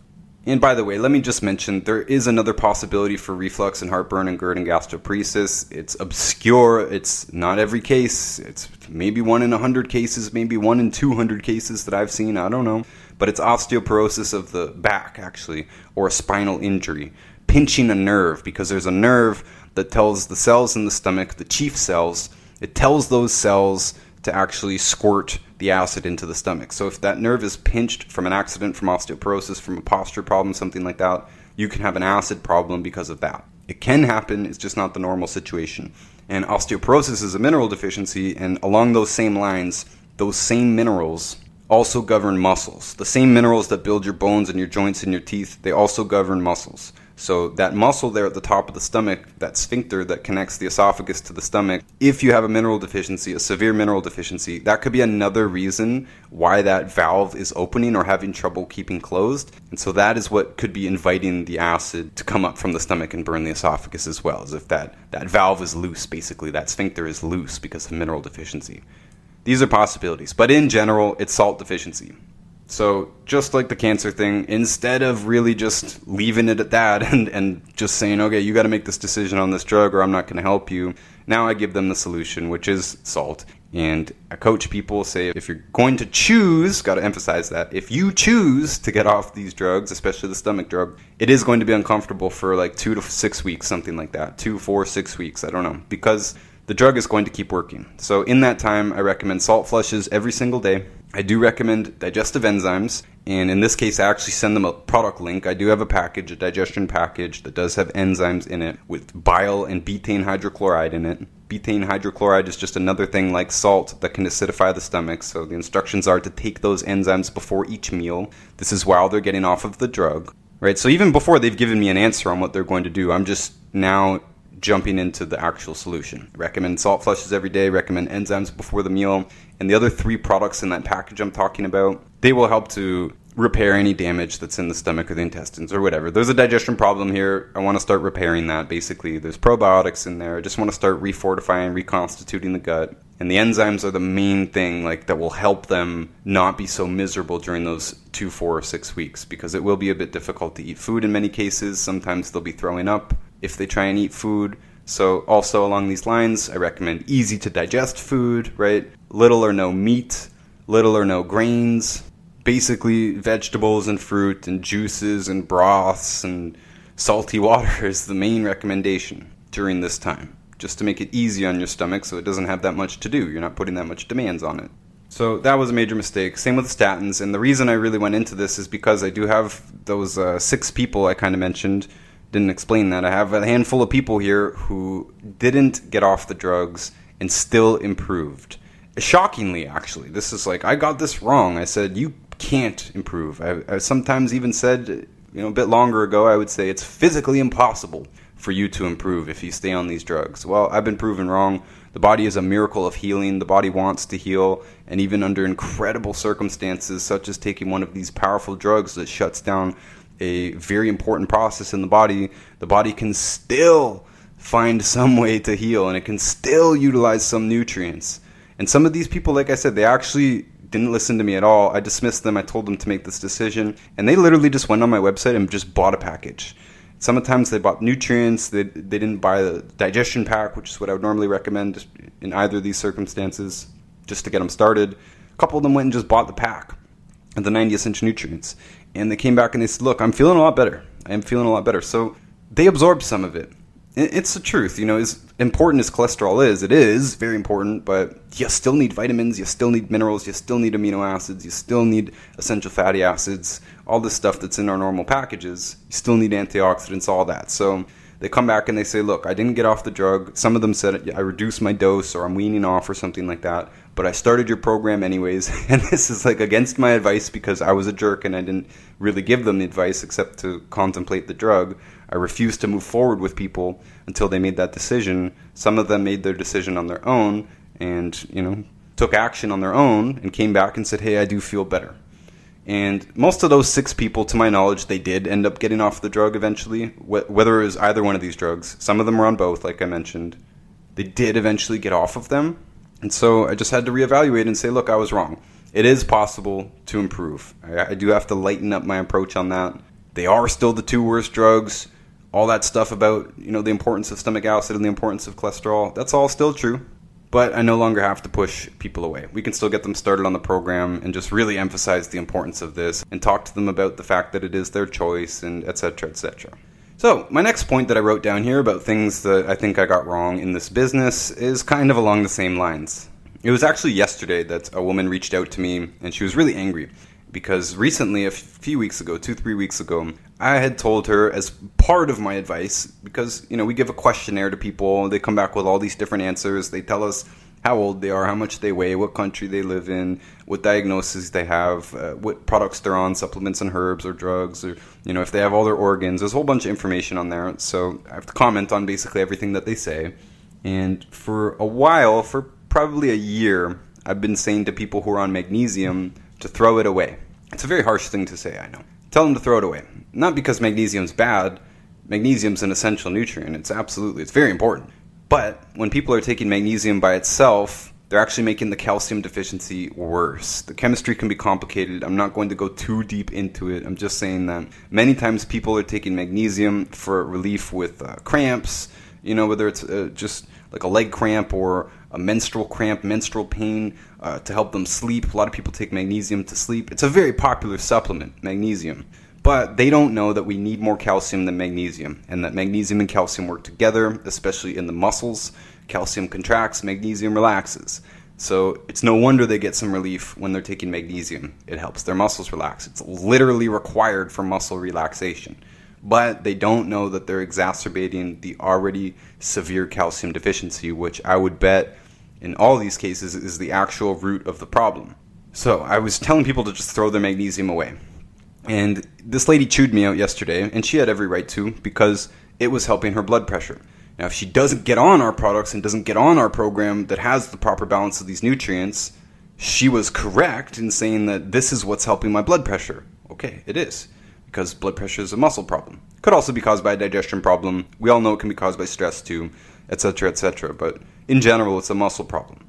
And by the way, let me just mention there is another possibility for reflux and heartburn and GERD and gastroparesis. It's obscure. It's not every case. It's maybe one in 100 cases, maybe one in 200 cases that I've seen. I don't know. But it's osteoporosis of the back, actually, or a spinal injury. Pinching a nerve, because there's a nerve that tells the cells in the stomach, the chief cells, it tells those cells to actually squirt the acid into the stomach. So if that nerve is pinched from an accident, from osteoporosis, from a posture problem, something like that, you can have an acid problem because of that. It can happen, it's just not the normal situation. And osteoporosis is a mineral deficiency, and along those same lines, those same minerals also govern muscles. The same minerals that build your bones and your joints and your teeth, they also govern muscles. So that muscle there at the top of the stomach, that sphincter that connects the esophagus to the stomach, if you have a mineral deficiency, a severe mineral deficiency, that could be another reason why that valve is opening or having trouble keeping closed. And so that is what could be inviting the acid to come up from the stomach and burn the esophagus as well, as if that, that valve is loose, basically. That sphincter is loose because of mineral deficiency. These are possibilities, but in general, it's salt deficiency. So just like the cancer thing, instead of really just leaving it at that and, and just saying, okay, you got to make this decision on this drug or I'm not going to help you, now I give them the solution, which is salt. And I coach people say if you're going to choose, got to emphasize that, if you choose to get off these drugs, especially the stomach drug, it is going to be uncomfortable for like two to six weeks, something like that. Two, four, six weeks, I don't know. Because the drug is going to keep working. So in that time, I recommend salt flushes every single day. I do recommend digestive enzymes, and in this case, I actually send them a product link. I do have a package, a digestion package that does have enzymes in it with bile and betaine hydrochloride in it. Betaine hydrochloride is just another thing like salt that can acidify the stomach. So the instructions are to take those enzymes before each meal. This is while they're getting off of the drug. Right? So even before they've given me an answer on what they're going to do, I'm just now jumping into the actual solution. Recommend salt flushes every day, recommend enzymes before the meal, and the other three products in that package I'm talking about, they will help to repair any damage that's in the stomach or the intestines or whatever. There's a digestion problem here. I want to start repairing that basically. There's probiotics in there. I just want to start refortifying, reconstituting the gut. And the enzymes are the main thing like that will help them not be so miserable during those 2 4 or 6 weeks because it will be a bit difficult to eat food in many cases. Sometimes they'll be throwing up if they try and eat food. So, also along these lines, I recommend easy to digest food, right? Little or no meat, little or no grains, basically vegetables and fruit and juices and broths and salty water is the main recommendation during this time. Just to make it easy on your stomach so it doesn't have that much to do. You're not putting that much demands on it. So that was a major mistake. Same with statins. And the reason I really went into this is because I do have those uh, six people I kind of mentioned didn't explain that. I have a handful of people here who didn't get off the drugs and still improved. Shockingly, actually, this is like I got this wrong. I said you can't improve. I, I sometimes even said, you know, a bit longer ago, I would say it's physically impossible for you to improve if you stay on these drugs. Well, I've been proven wrong. The body is a miracle of healing. The body wants to heal, and even under incredible circumstances, such as taking one of these powerful drugs that shuts down a very important process in the body, the body can still find some way to heal and it can still utilize some nutrients. And some of these people, like I said, they actually didn't listen to me at all. I dismissed them. I told them to make this decision. And they literally just went on my website and just bought a package. Sometimes they bought nutrients. They, they didn't buy the digestion pack, which is what I would normally recommend in either of these circumstances, just to get them started. A couple of them went and just bought the pack of the 90 essential nutrients and they came back and they said, "Look, I'm feeling a lot better. I am feeling a lot better." So they absorbed some of it. It's the truth, you know. As important as cholesterol is, it is very important, but you still need vitamins, you still need minerals, you still need amino acids, you still need essential fatty acids, all the stuff that's in our normal packages. You still need antioxidants, all that. So they come back and they say, Look, I didn't get off the drug. Some of them said I reduced my dose or I'm weaning off or something like that. But I started your program anyways. And this is like against my advice because I was a jerk and I didn't really give them the advice except to contemplate the drug. I refused to move forward with people until they made that decision. Some of them made their decision on their own and, you know, took action on their own and came back and said, Hey, I do feel better. And most of those six people, to my knowledge, they did end up getting off the drug eventually, whether it was either one of these drugs. Some of them were on both, like I mentioned. They did eventually get off of them. And so I just had to reevaluate and say, look, I was wrong. It is possible to improve. I, I do have to lighten up my approach on that. They are still the two worst drugs. All that stuff about, you know, the importance of stomach acid and the importance of cholesterol, that's all still true but I no longer have to push people away. We can still get them started on the program and just really emphasize the importance of this and talk to them about the fact that it is their choice and etc. etc. So, my next point that I wrote down here about things that I think I got wrong in this business is kind of along the same lines. It was actually yesterday that a woman reached out to me and she was really angry because recently, a few weeks ago, two, three weeks ago, I had told her as part of my advice, because, you know, we give a questionnaire to people, they come back with all these different answers, they tell us how old they are, how much they weigh, what country they live in, what diagnoses they have, uh, what products they're on, supplements and herbs or drugs, or, you know, if they have all their organs. There's a whole bunch of information on there, so I have to comment on basically everything that they say. And for a while, for probably a year, I've been saying to people who are on magnesium, to throw it away. It's a very harsh thing to say, I know. Tell them to throw it away. Not because magnesium's bad. Magnesium's an essential nutrient. It's absolutely, it's very important. But when people are taking magnesium by itself, they're actually making the calcium deficiency worse. The chemistry can be complicated. I'm not going to go too deep into it. I'm just saying that many times people are taking magnesium for relief with uh, cramps, you know, whether it's uh, just like a leg cramp or a menstrual cramp, menstrual pain, uh, to help them sleep. A lot of people take magnesium to sleep. It's a very popular supplement, magnesium. But they don't know that we need more calcium than magnesium, and that magnesium and calcium work together, especially in the muscles. Calcium contracts, magnesium relaxes. So it's no wonder they get some relief when they're taking magnesium. It helps their muscles relax. It's literally required for muscle relaxation. But they don't know that they're exacerbating the already severe calcium deficiency, which I would bet in all these cases is the actual root of the problem. So I was telling people to just throw their magnesium away. And this lady chewed me out yesterday, and she had every right to because it was helping her blood pressure. Now, if she doesn't get on our products and doesn't get on our program that has the proper balance of these nutrients, she was correct in saying that this is what's helping my blood pressure. Okay, it is. Because blood pressure is a muscle problem. Could also be caused by a digestion problem. We all know it can be caused by stress too, etc., etc. But in general, it's a muscle problem.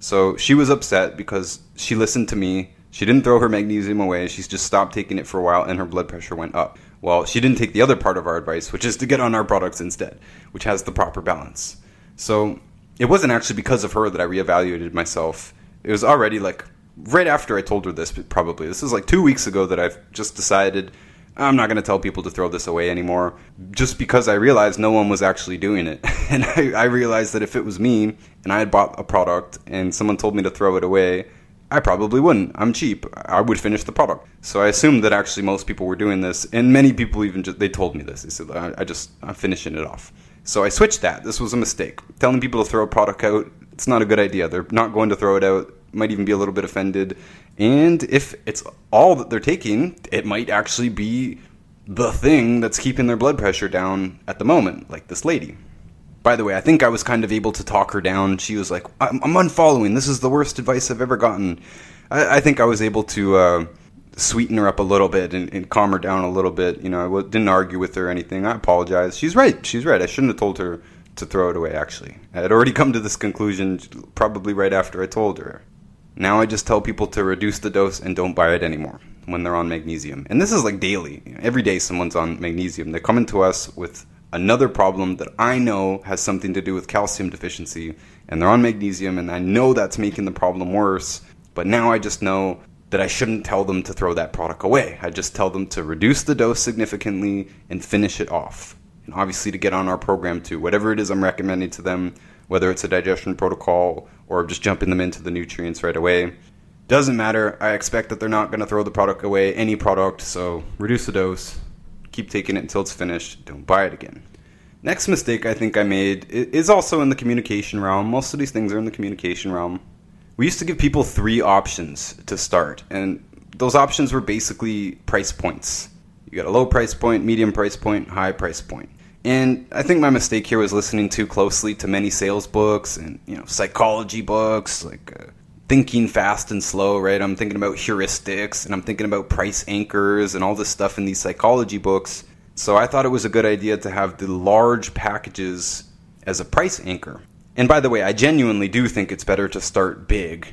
So she was upset because she listened to me. She didn't throw her magnesium away. She's just stopped taking it for a while and her blood pressure went up. Well, she didn't take the other part of our advice, which is to get on our products instead, which has the proper balance. So it wasn't actually because of her that I reevaluated myself. It was already like right after I told her this, probably. This is like two weeks ago that I've just decided I'm not going to tell people to throw this away anymore, just because I realized no one was actually doing it. And I, I realized that if it was me and I had bought a product and someone told me to throw it away, I probably wouldn't. I'm cheap. I would finish the product. So I assumed that actually most people were doing this, and many people even just, they told me this. They said, I, I just I'm finishing it off. So I switched that. This was a mistake. Telling people to throw a product out, it's not a good idea. They're not going to throw it out. Might even be a little bit offended. And if it's all that they're taking, it might actually be the thing that's keeping their blood pressure down at the moment, like this lady. By the way, I think I was kind of able to talk her down. She was like, I'm, I'm unfollowing. This is the worst advice I've ever gotten. I, I think I was able to uh, sweeten her up a little bit and, and, calm her down a little bit. You know, I w- didn't argue with her or anything. I apologize. She's right. She's right. I shouldn't have told her to throw it away, actually. I had already come to this conclusion probably right after I told her. Now I just tell people to reduce the dose and don't buy it anymore when they're on magnesium. And this is like daily. Every day someone's on magnesium. They're coming to us with another problem that I know has something to do with calcium deficiency, and they're on magnesium, and I know that's making the problem worse. But now I just know that I shouldn't tell them to throw that product away. I just tell them to reduce the dose significantly and finish it off. And obviously, to get on our program too, whatever it is I'm recommending to them, whether it's a digestion protocol or just jumping them into the nutrients right away. Doesn't matter. I expect that they're not going to throw the product away, any product, so reduce the dose, keep taking it until it's finished, don't buy it again. Next mistake I think I made is also in the communication realm. Most of these things are in the communication realm. We used to give people three options to start, and those options were basically price points. You got a low price point, medium price point, high price point. And I think my mistake here was listening too closely to many sales books and you know psychology books like uh, thinking fast and slow, right? I'm thinking about heuristics and I'm thinking about price anchors and all this stuff in these psychology books. So I thought it was a good idea to have the large packages as a price anchor. And by the way, I genuinely do think it's better to start big.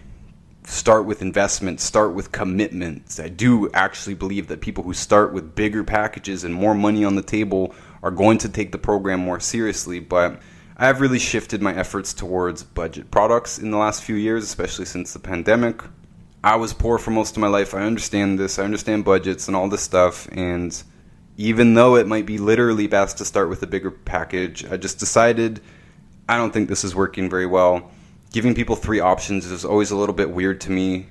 Start with investment, start with commitments. I do actually believe that people who start with bigger packages and more money on the table are going to take the program more seriously, but I have really shifted my efforts towards budget products in the last few years, especially since the pandemic. I was poor for most of my life. I understand this. I understand budgets and all this stuff. And even though it might be literally best to start with a bigger package, I just decided I don't think this is working very well. Giving people three options is always a little bit weird to me,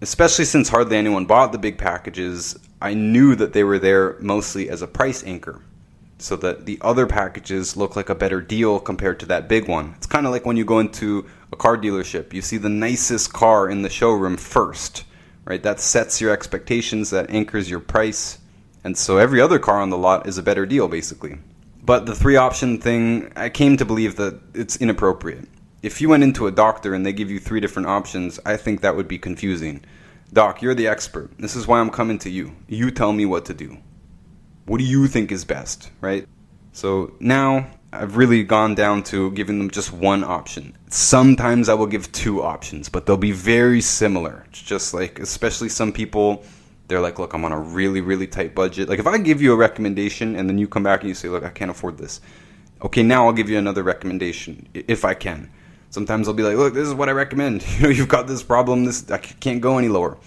especially since hardly anyone bought the big packages. I knew that they were there mostly as a price anchor so that the other packages look like a better deal compared to that big one. It's kind of like when you go into a car dealership, you see the nicest car in the showroom first, right? That sets your expectations, that anchors your price. And so every other car on the lot is a better deal, basically. But the three option thing, I came to believe that it's inappropriate. If you went into a doctor and they give you three different options, I think that would be confusing. Doc, you're the expert. This is why I'm coming to you. You tell me what to do. What do you think is best, right? So now I've really gone down to giving them just one option. Sometimes I will give two options, but they'll be very similar. It's just like, especially some people, they're like, look, I'm on a really, really tight budget. Like, if I give you a recommendation and then you come back and you say, look, I can't afford this, Okay, now I'll give you another recommendation if I can. Sometimes I'll be like, look, this is what I recommend. You know, you've got this problem. This I can't go any lower.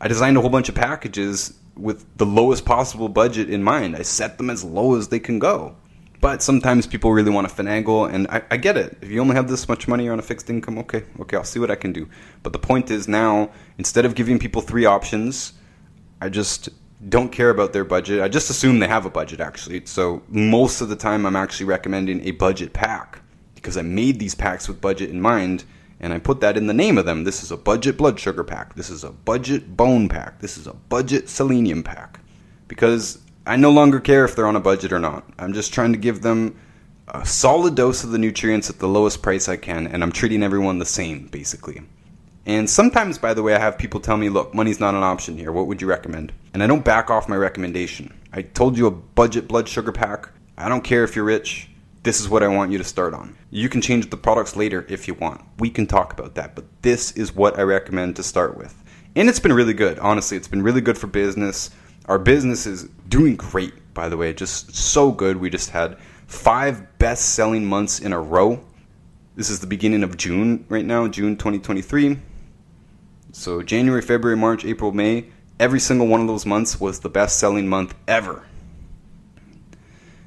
I designed a whole bunch of packages with the lowest possible budget in mind. I set them as low as they can go. But sometimes people really want to finagle, and I, I, get it. If you only have this much money, you're on a fixed income, okay, okay, I'll see what I can do. But the point is now, instead of giving people three options, I just don't care about their budget. I just assume they have a budget, actually. So most of the time, I'm actually recommending a budget pack because I made these packs with budget in mind, and I put that in the name of them. This is a budget blood sugar pack. This is a budget bone pack. This is a budget selenium pack. Because I no longer care if they're on a budget or not. I'm just trying to give them a solid dose of the nutrients at the lowest price I can, and I'm treating everyone the same, basically. And sometimes, by the way, I have people tell me, look, money's not an option here. What would you recommend? And I don't back off my recommendation. I told you a budget blood sugar pack. I don't care if you're rich. This is what I want you to start on. You can change the products later if you want. We can talk about that, but this is what I recommend to start with. And it's been really good. Honestly, it's been really good for business. Our business is doing great, by the way, just so good. We just had five best selling months in a row. This is the beginning of June right now, June 2023. So January, February, March, April, May, every single one of those months was the best selling month ever.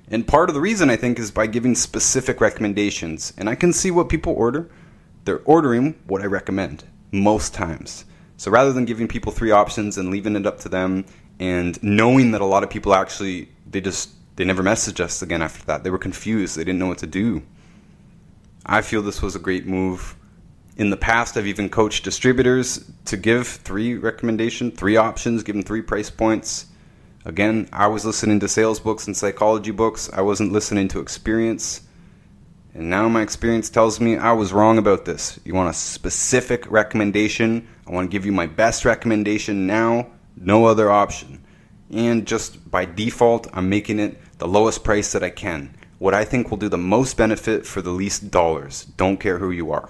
And part of the reason I think is by giving specific recommendations. And I can see what people order. They're ordering what I recommend most times. So rather than giving people three options and leaving it up to them and knowing that a lot of people actually they just they never messaged us again after that. They were confused. They didn't know what to do. I feel this was a great move. In the past, I've even coached distributors to give three recommendation, three options, give them three price points. Again, I was listening to sales books and psychology books. I wasn't listening to experience. And now my experience tells me I was wrong about this. You want a specific recommendation? I want to give you my best recommendation now no other option. And just by default, I'm making it the lowest price that I can. What I think will do the most benefit for the least dollars. Don't care who you are.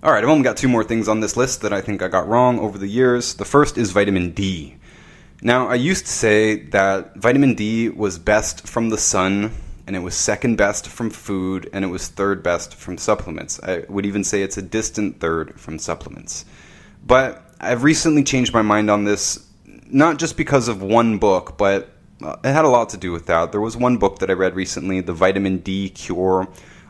All right, I've only got two more things on this list that I think I got wrong over the years. The first is vitamin D. Now, I used to say that vitamin D was best from the sun and it was second best from food, and it was third best from supplements. I would even say it's a distant third from supplements. But I've recently changed my mind on this, not just because of one book, but uh, it had a lot to do with that. There was one book that I read recently, The Vitamin D Cure.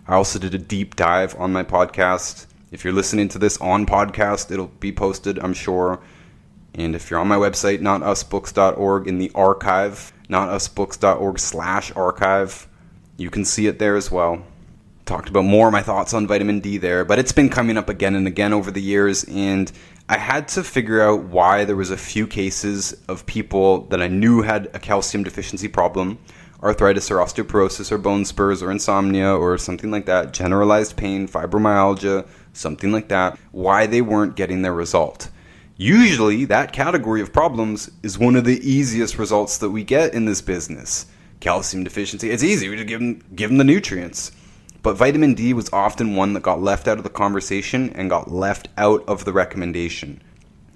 I also did a deep dive on my podcast. If you're listening to this on podcast, it'll be posted, I'm sure. And if you're on my website, notusbooks.org, in the archive, notusbooks.org slash archive, you can see it there as well. Talked about more of my thoughts on vitamin D there, but it's been coming up again and again over the years, and I had to figure out why there was a few cases of people that I knew had a calcium deficiency problem, arthritis or osteoporosis or bone spurs or insomnia or something like that, generalized pain, fibromyalgia, something like that, why they weren't getting their result. Usually, that category of problems is one of the easiest results that we get in this business calcium deficiency. It's easy. We just give them, give them the nutrients. But vitamin D was often one that got left out of the conversation and got left out of the recommendation.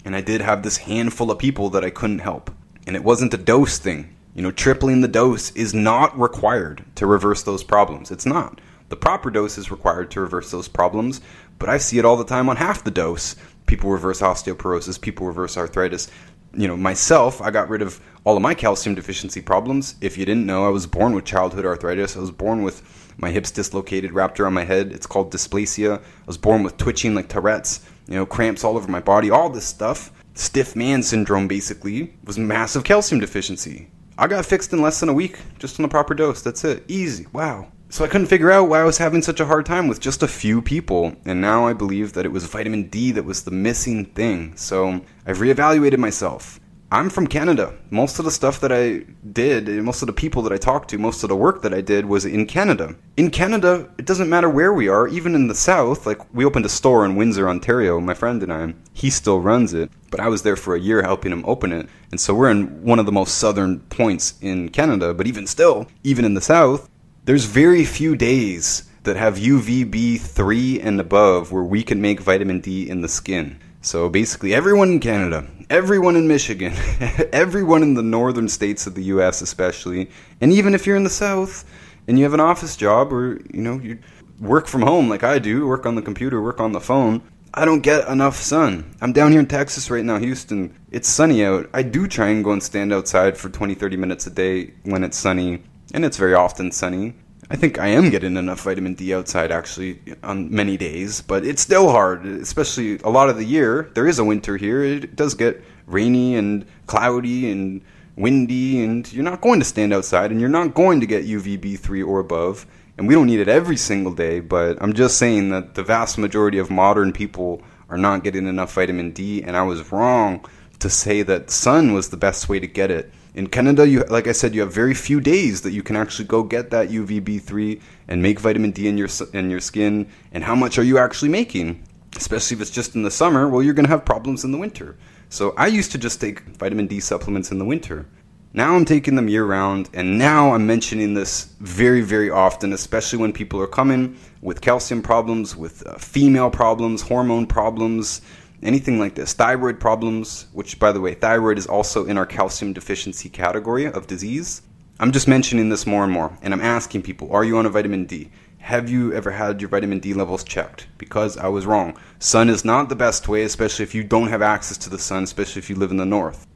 And I did have this handful of people that I couldn't help. And it wasn't a dose thing. You know, tripling the dose is not required to reverse those problems. It's not. The proper dose is required to reverse those problems, but I see it all the time on half the dose. People reverse osteoporosis, people reverse arthritis. you know, myself, I got rid of all of my calcium deficiency problems. If you didn't know, I was born with childhood arthritis. I was born with my hips dislocated, wrapped around my head. It's called dysplasia. I was born with twitching like Tourette's, you know, cramps all over my body, all this stuff. Stiff man syndrome basically was massive calcium deficiency. I got fixed in less than a week, just on the proper dose. That's it. Easy. Wow. So I couldn't figure out why I was having such a hard time with just a few people, and now I believe that it was vitamin D that was the missing thing. So I've reevaluated myself. I'm from Canada. Most of the stuff that I did, most of the people that I talked to, most of the work that I did was in Canada. In Canada, it doesn't matter where we are, even in the south. Like, we opened a store in Windsor, Ontario, my friend and I. He still runs it, but I was there for a year helping him open it. And so we're in one of the most southern points in Canada, but even still, even in the south, there's very few days that have UVB 3 and above where we can make vitamin D in the skin. So basically, everyone in Canada, everyone in Michigan, everyone in the northern states of the US, especially, and even if you're in the south and you have an office job or you know you work from home like I do, work on the computer, work on the phone, I don't get enough sun. I'm down here in Texas right now, Houston. It's sunny out. I do try and go and stand outside for 20, 30 minutes a day when it's sunny and it's very often sunny. I think I am getting enough vitamin D outside actually on many days, but it's still hard, especially a lot of the year. There is a winter here. It does get rainy and cloudy and windy, and you're not going to stand outside and you're not going to get UVB3 or above. And we don't need it every single day, but I'm just saying that the vast majority of modern people are not getting enough vitamin D, and I was wrong to say that sun was the best way to get it in Canada, you like I said, you have very few days that you can actually go get that UVB3 and make vitamin D in your in your skin. And how much are you actually making? Especially if it's just in the summer, well, you're going to have problems in the winter. So I used to just take vitamin D supplements in the winter. Now I'm taking them year round, and now I'm mentioning this very, very often, especially when people are coming with calcium problems, with uh, female problems, hormone problems, anything like this, thyroid problems, which by the way, thyroid is also in our calcium deficiency category of disease. I'm just mentioning this more and more, and I'm asking people, are you on a vitamin D? Have you ever had your vitamin D levels checked? Because I was wrong. Sun is not the best way, especially if you don't have access to the sun, especially if you live in the north.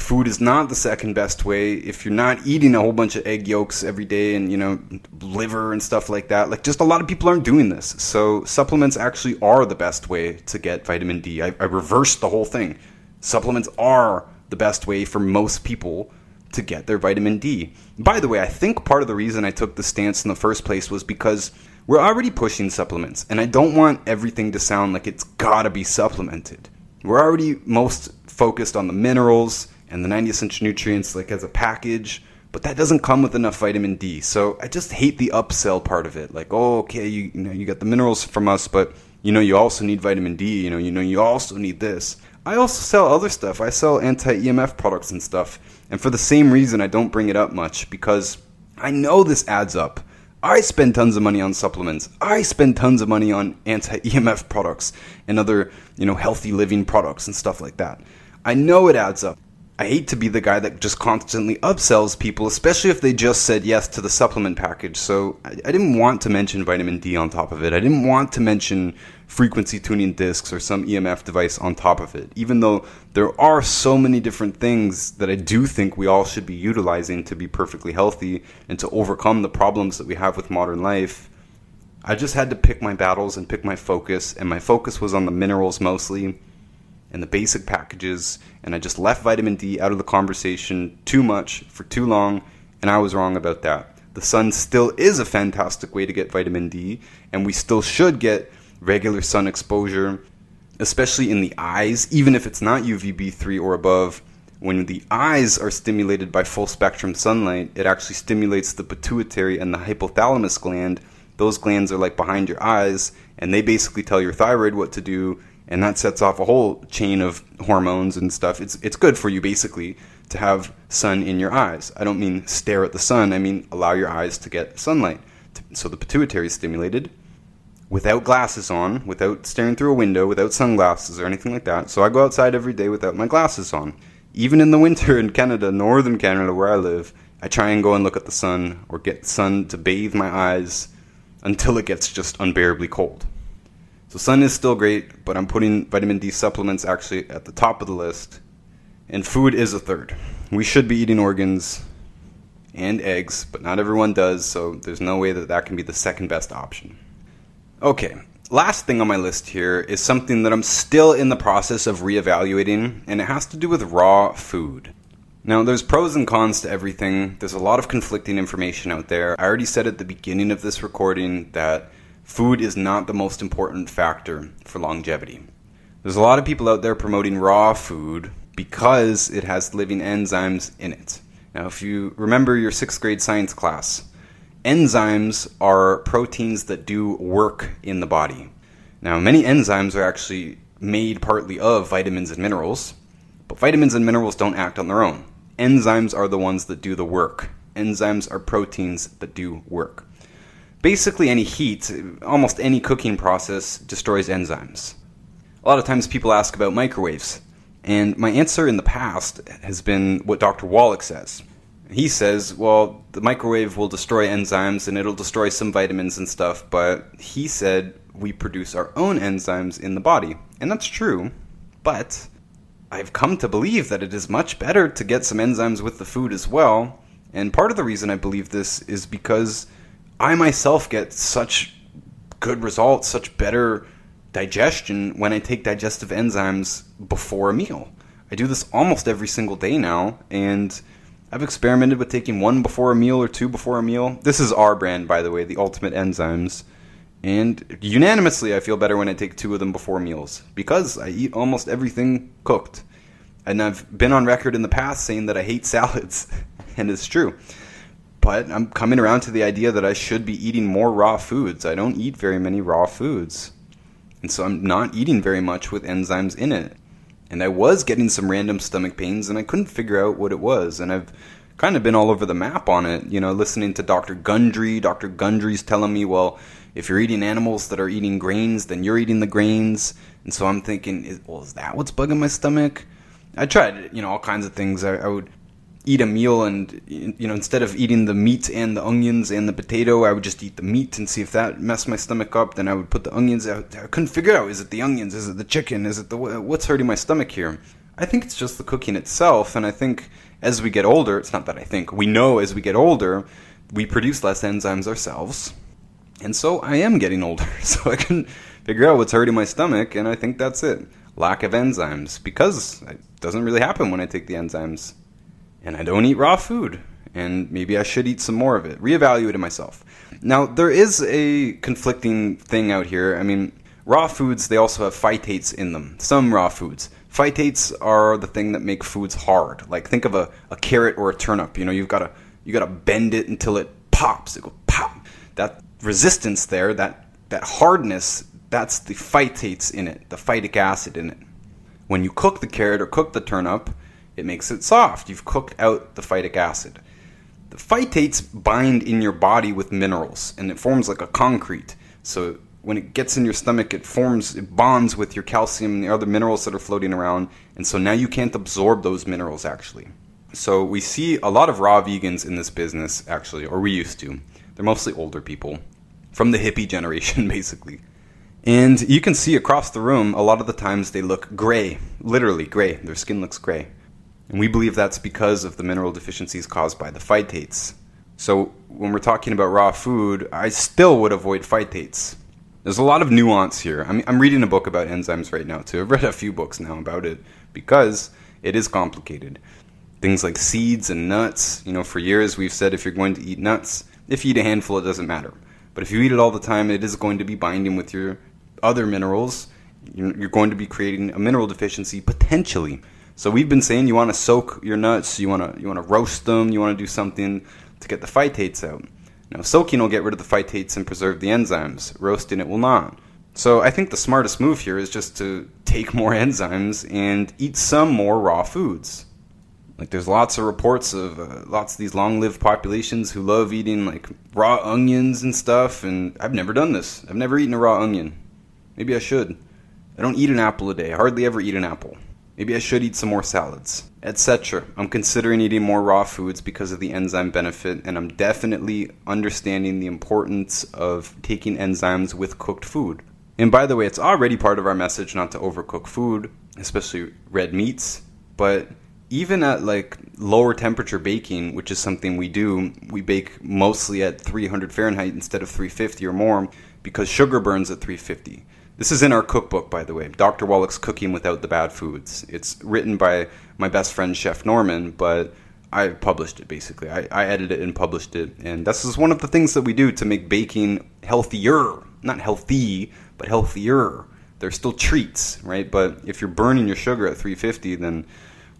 Food is not the second best way if you're not eating a whole bunch of egg yolks every day and, you know, liver and stuff like that. Like, just a lot of people aren't doing this. So, supplements actually are the best way to get vitamin D. I, I reversed the whole thing. Supplements are the best way for most people to get their vitamin D. By the way, I think part of the reason I took the stance in the first place was because we're already pushing supplements, and I don't want everything to sound like it's gotta be supplemented. We're already most focused on the minerals and the 90 essential nutrients like as a package but that doesn't come with enough vitamin D. So I just hate the upsell part of it. Like, oh, okay, you, you know, you got the minerals from us, but you know, you also need vitamin D. You know, you know, you also need this. I also sell other stuff. I sell anti-EMF products and stuff, and for the same reason, I don't bring it up much because I know this adds up. I spend tons of money on supplements. I spend tons of money on anti-EMF products and other, you know, healthy living products and stuff like that. I know it adds up. I hate to be the guy that just constantly upsells people, especially if they just said yes to the supplement package. So I, I, didn't want to mention vitamin D on top of it. I didn't want to mention frequency tuning discs or some EMF device on top of it, even though there are so many different things that I do think we all should be utilizing to be perfectly healthy and to overcome the problems that we have with modern life. I just had to pick my battles and pick my focus, and my focus was on the minerals mostly and the basic packages, and I just left vitamin D out of the conversation too much for too long, and I was wrong about that. The sun still is a fantastic way to get vitamin D, and we still should get regular sun exposure, especially in the eyes, even if it's not UVB3 or above. When the eyes are stimulated by full spectrum sunlight, it actually stimulates the pituitary and the hypothalamus gland. Those glands are like behind your eyes, and they basically tell your thyroid what to do and that sets off a whole chain of hormones and stuff. It's it's good for you basically to have sun in your eyes. I don't mean stare at the sun. I mean allow your eyes to get sunlight. So the pituitary is stimulated without glasses on, without staring through a window, without sunglasses or anything like that. So I go outside every day without my glasses on. Even in the winter in Canada, northern Canada where I live, I try and go and look at the sun or get sun to bathe my eyes until it gets just unbearably cold. So sun is still great, but I'm putting vitamin D supplements actually at the top of the list. and food is a third. We should be eating organs and eggs, but not everyone does, so there's no way that that can be the second best option. Okay, last thing on my list here is something that I'm still in the process of reevaluating, and it has to do with raw food. Now, there's pros and cons to everything. There's a lot of conflicting information out there. I already said at the beginning of this recording that food is not the most important factor for longevity. There's a lot of people out there promoting raw food because it has living enzymes in it. Now, if you remember your sixth grade science class, enzymes are proteins that do work in the body. Now, many enzymes are actually made partly of vitamins and minerals, but vitamins and minerals don't act on their own. Enzymes are the ones that do the work. Enzymes are proteins that do work. Basically, any heat, almost any cooking process, destroys enzymes. A lot of times people ask about microwaves. And my answer in the past has been what Dr. Wallach says. He says, well, the microwave will destroy enzymes and it'll destroy some vitamins and stuff, but he said we produce our own enzymes in the body. And that's true, but I've come to believe that it is much better to get some enzymes with the food as well. And part of the reason I believe this is because I myself get such good results, such better digestion when I take digestive enzymes before a meal. I do this almost every single day now, and I've experimented with taking one before a meal or two before a meal. This is our brand, by the way, the Ultimate Enzymes. And unanimously, I feel better when I take two of them before meals because I eat almost everything cooked. And I've been on record in the past saying that I hate salads, and it's true. But I'm coming around to the idea that I should be eating more raw foods. I don't eat very many raw foods. And so I'm not eating very much with enzymes in it. And I was getting some random stomach pains and I couldn't figure out what it was. And I've kind of been all over the map on it, you know, listening to Dr. Gundry. Dr. Gundry's telling me, well, if you're eating animals that are eating grains, then you're eating the grains. And so I'm thinking, well, is that what's bugging my stomach? I tried, you know, all kinds of things. I, I would eat a meal and you know instead of eating the meat and the onions and the potato i would just eat the meat and see if that messed my stomach up. Then i would put the onions out. I couldn't figure out is it the onions? Is it the chicken? Is it the what's hurting my stomach here? I think it's just the cooking itself. And i think as we get older it's not that i think we know as we get older we produce less enzymes ourselves. And so i am getting older. So i can figure out what's hurting my stomach. And i think that's it. Lack of enzymes. Because it doesn't really happen when i take the enzymes and I don't eat raw food, and maybe I should eat some more of it. Reevaluated myself. Now, there is a conflicting thing out here. I mean, raw foods, they also have phytates in them. Some raw foods. Phytates are the thing that make foods hard. Like think of a, a carrot or a turnip. You know, you've got to you got to bend it until it pops. It goes pop. That resistance there, that that hardness, that's the phytates in it, the phytic acid in it. When you cook the carrot or cook the turnip, it makes it soft. You've cooked out the phytic acid. The phytates bind in your body with minerals and it forms like a concrete. So when it gets in your stomach, it forms, it bonds with your calcium and the other minerals that are floating around. And so now you can't absorb those minerals actually. So we see a lot of raw vegans in this business actually, or we used to. They're mostly older people from the hippie generation basically. And you can see across the room, a lot of the times they look gray, literally gray. Their skin looks gray. And we believe that's because of the mineral deficiencies caused by the phytates. So when we're talking about raw food, I still would avoid phytates. There's a lot of nuance here. I'm, I'm reading a book about enzymes right now, too. I've read a few books now about it because it is complicated. Things like seeds and nuts, you know, for years we've said if you're going to eat nuts, if you eat a handful, it doesn't matter. But if you eat it all the time, it is going to be binding with your other minerals. You're going to be creating a mineral deficiency potentially. So we've been saying you want to soak your nuts, you want to you want to roast them, you want to do something to get the phytates out. Now soaking will get rid of the phytates and preserve the enzymes. Roasting it will not. So I think the smartest move here is just to take more enzymes and eat some more raw foods. Like there's lots of reports of uh, lots of these long-lived populations who love eating like raw onions and stuff and I've never done this. I've never eaten a raw onion. Maybe I should. I don't eat an apple a day. I hardly ever eat an apple. Maybe I should eat some more salads, etc. I'm considering eating more raw foods because of the enzyme benefit, and I'm definitely understanding the importance of taking enzymes with cooked food. And by the way, it's already part of our message not to overcook food, especially red meats, but even at like lower temperature baking, which is something we do, we bake mostly at 300 Fahrenheit instead of 350 or more because sugar burns at 350. This is in our cookbook, by the way, Dr. Wallach's Cooking Without the Bad Foods. It's written by my best friend, Chef Norman, but I published it basically. I, I edited it and published it. And this is one of the things that we do to make baking healthier. Not healthy, but healthier. They're still treats, right? But if you're burning your sugar at 350, then,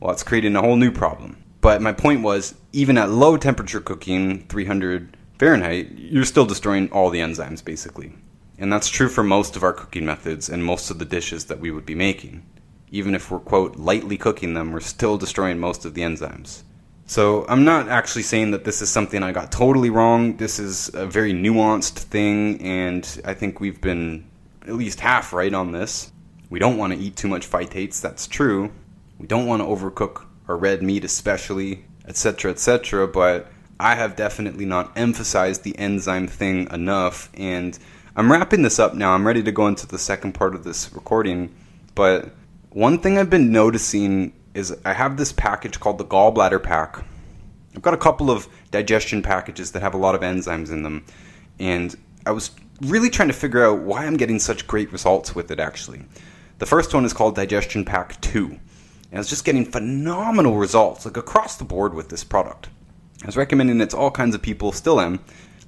well, it's creating a whole new problem. But my point was, even at low temperature cooking, 300 Fahrenheit, you're still destroying all the enzymes, basically. And that's true for most of our cooking methods and most of the dishes that we would be making. Even if we're, quote, lightly cooking them, we're still destroying most of the enzymes. So I'm not actually saying that this is something I got totally wrong. This is a very nuanced thing, and I think we've been at least half right on this. We don't want to eat too much phytates, that's true. We don't want to overcook our red meat, especially, etc., etc., but I have definitely not emphasized the enzyme thing enough, and I'm wrapping this up now. I'm ready to go into the second part of this recording. But one thing I've been noticing is I have this package called the Gallbladder Pack. I've got a couple of digestion packages that have a lot of enzymes in them. And I was really trying to figure out why I'm getting such great results with it, actually. The first one is called Digestion Pack 2. And I was just getting phenomenal results, like across the board with this product. I was recommending it to all kinds of people, still am,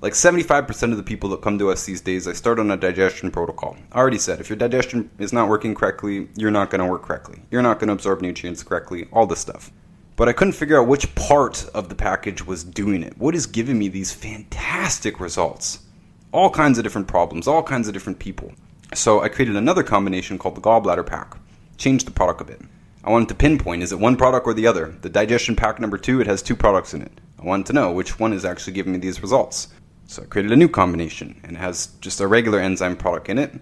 like 75% of the people that come to us these days, I start on a digestion protocol. I already said, if your digestion is not working correctly, you're not going to work correctly. You're not going to absorb nutrients correctly, all this stuff. But I couldn't figure out which part of the package was doing it. What is giving me these fantastic results? All kinds of different problems, all kinds of different people. So I created another combination called the gallbladder pack. Changed the product a bit. I wanted to pinpoint is it one product or the other? The digestion pack number two, it has two products in it. I wanted to know which one is actually giving me these results. So I created a new combination and it has just a regular enzyme product in it.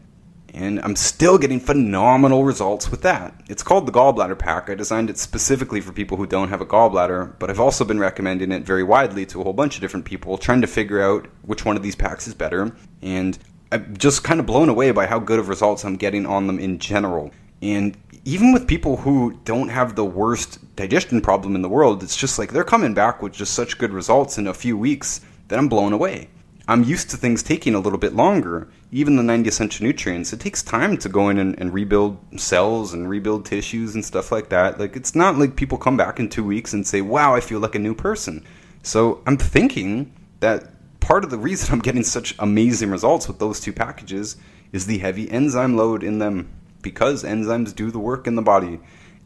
And I'm still getting phenomenal results with that. It's called the Gallbladder Pack. I designed it specifically for people who don't have a gallbladder, but I've also been recommending it very widely to a whole bunch of different people, trying to figure out which one of these packs is better. And I'm just kind of blown away by how good of results I'm getting on them in general. And even with people who don't have the worst digestion problem in the world, it's just like they're coming back with just such good results in a few weeks that I'm blown away. I'm used to things taking a little bit longer. Even the 90 essential nutrients, it takes time to go in and, and, rebuild cells and rebuild tissues and stuff like that. Like, it's not like people come back in two weeks and say, wow, I feel like a new person. So I'm thinking that part of the reason I'm getting such amazing results with those two packages is the heavy enzyme load in them because enzymes do the work in the body.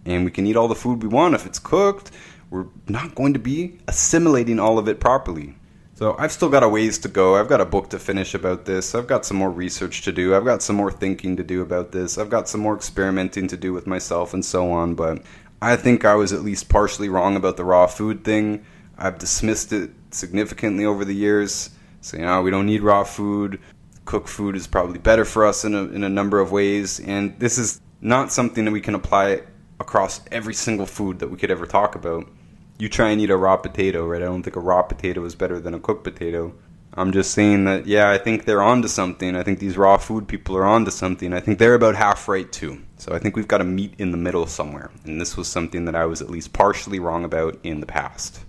And we can eat all the food we want if it's cooked. We're not going to be assimilating all of it properly. So I've still got a ways to go. I've got a book to finish about this. I've got some more research to do. I've got some more thinking to do about this. I've got some more experimenting to do with myself and so on. But I think I was at least partially wrong about the raw food thing. I've dismissed it significantly over the years, saying, oh, we don't need raw food. Cooked food is probably better for us in a, in a number of ways. And this is not something that we can apply across every single food that we could ever talk about you try and eat a raw potato, right? I don't think a raw potato is better than a cooked potato. I'm just saying that, yeah, I think they're onto something. I think these raw food people are onto something. I think they're about half right too. So I think we've got to meet in the middle somewhere. And this was something that I was at least partially wrong about in the past.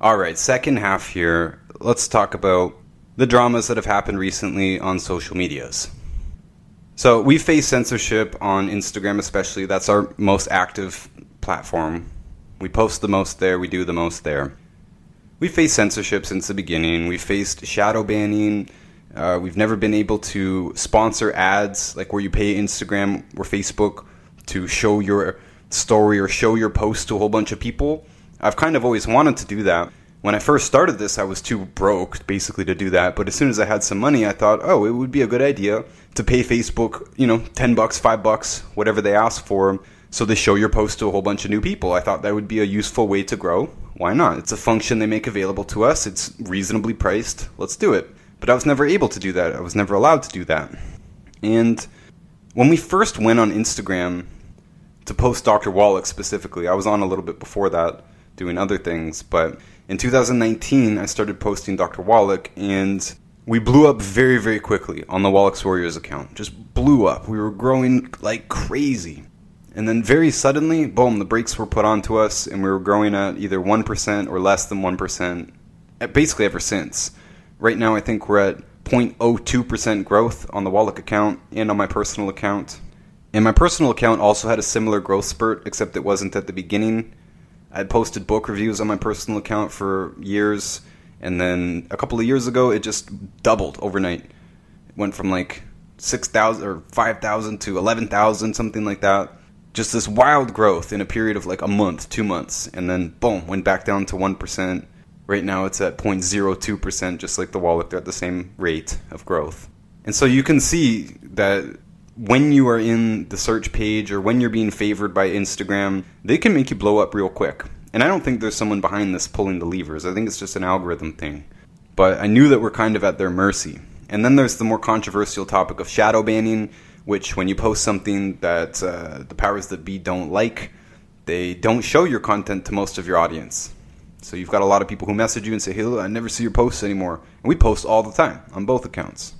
All right, second half here. Let's talk about the dramas that have happened recently on social medias. So we face censorship on Instagram, especially. That's our most active platform we post the most there, we do the most there. We faced censorship since the beginning. We faced shadow banning. Uh, we've never been able to sponsor ads, like where you pay Instagram or Facebook to show your story or show your post to a whole bunch of people. I've kind of always wanted to do that. When I first started this, I was too broke basically to do that. But as soon as I had some money, I thought, oh, it would be a good idea to pay Facebook, you know, 10 bucks, 5 bucks, whatever they ask for so they show your post to a whole bunch of new people. I thought that would be a useful way to grow. Why not? It's a function they make available to us. It's reasonably priced. Let's do it. But I was never able to do that. I was never allowed to do that. And when we first went on Instagram to post Dr. Wallach specifically, I was on a little bit before that doing other things, but in 2019 I started posting Dr. Wallach and we blew up very, very quickly on the Wallach's Warriors account. Just blew up. We were growing like crazy. And then very suddenly, boom, the brakes were put onto us, and we were growing at either 1% or less than 1%, eh, basically ever since. Right now, I think we're at 0.02% growth on the Wallach account and on my personal account. And my personal account also had a similar growth spurt, except it wasn't at the beginning. I'd posted book reviews on my personal account for years, and then a couple of years ago, it just doubled overnight. It went from like 6,000 or 5,000 to 11,000, something like that. Just this wild growth in a period of like a month, two months, and then boom, went back down to 1%. Right now it's at 0.02%, just like the Wallach, they're at the same rate of growth. And so you can see that when you are in the search page or when you're being favored by Instagram, they can make you blow up real quick. And I don't think there's someone behind this pulling the levers. I think it's just an algorithm thing. But I knew that we're kind of at their mercy. And then there's the more controversial topic of shadow banning, which when you post something that uh, the powers that be don't like, they don't show your content to most of your audience. So you've got a lot of people who message you and say, hey, look, I never see your posts anymore. And we post all the time on both accounts.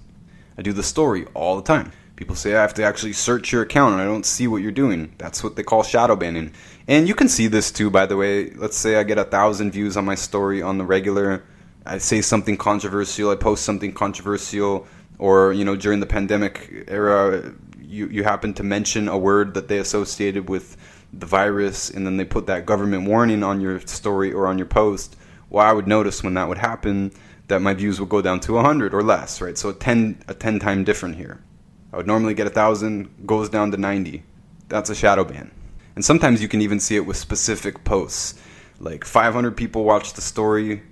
I do the story all the time. People say I have to actually search your account and I don't see what you're doing. That's what they call shadow banning. And you can see this too, by the way. Let's say I get a thousand views on my story on the regular. I say something controversial, I post something controversial, or you know during the pandemic era, you you happen to mention a word that they associated with the virus, and then they put that government warning on your story or on your post. Well, I would notice when that would happen that my views would go down to 100 or less, right? So a 10 a 10 time different here. I would normally get a thousand, goes down to 90. That's a shadow ban. And sometimes you can even see it with specific posts. Like 500 people watch the story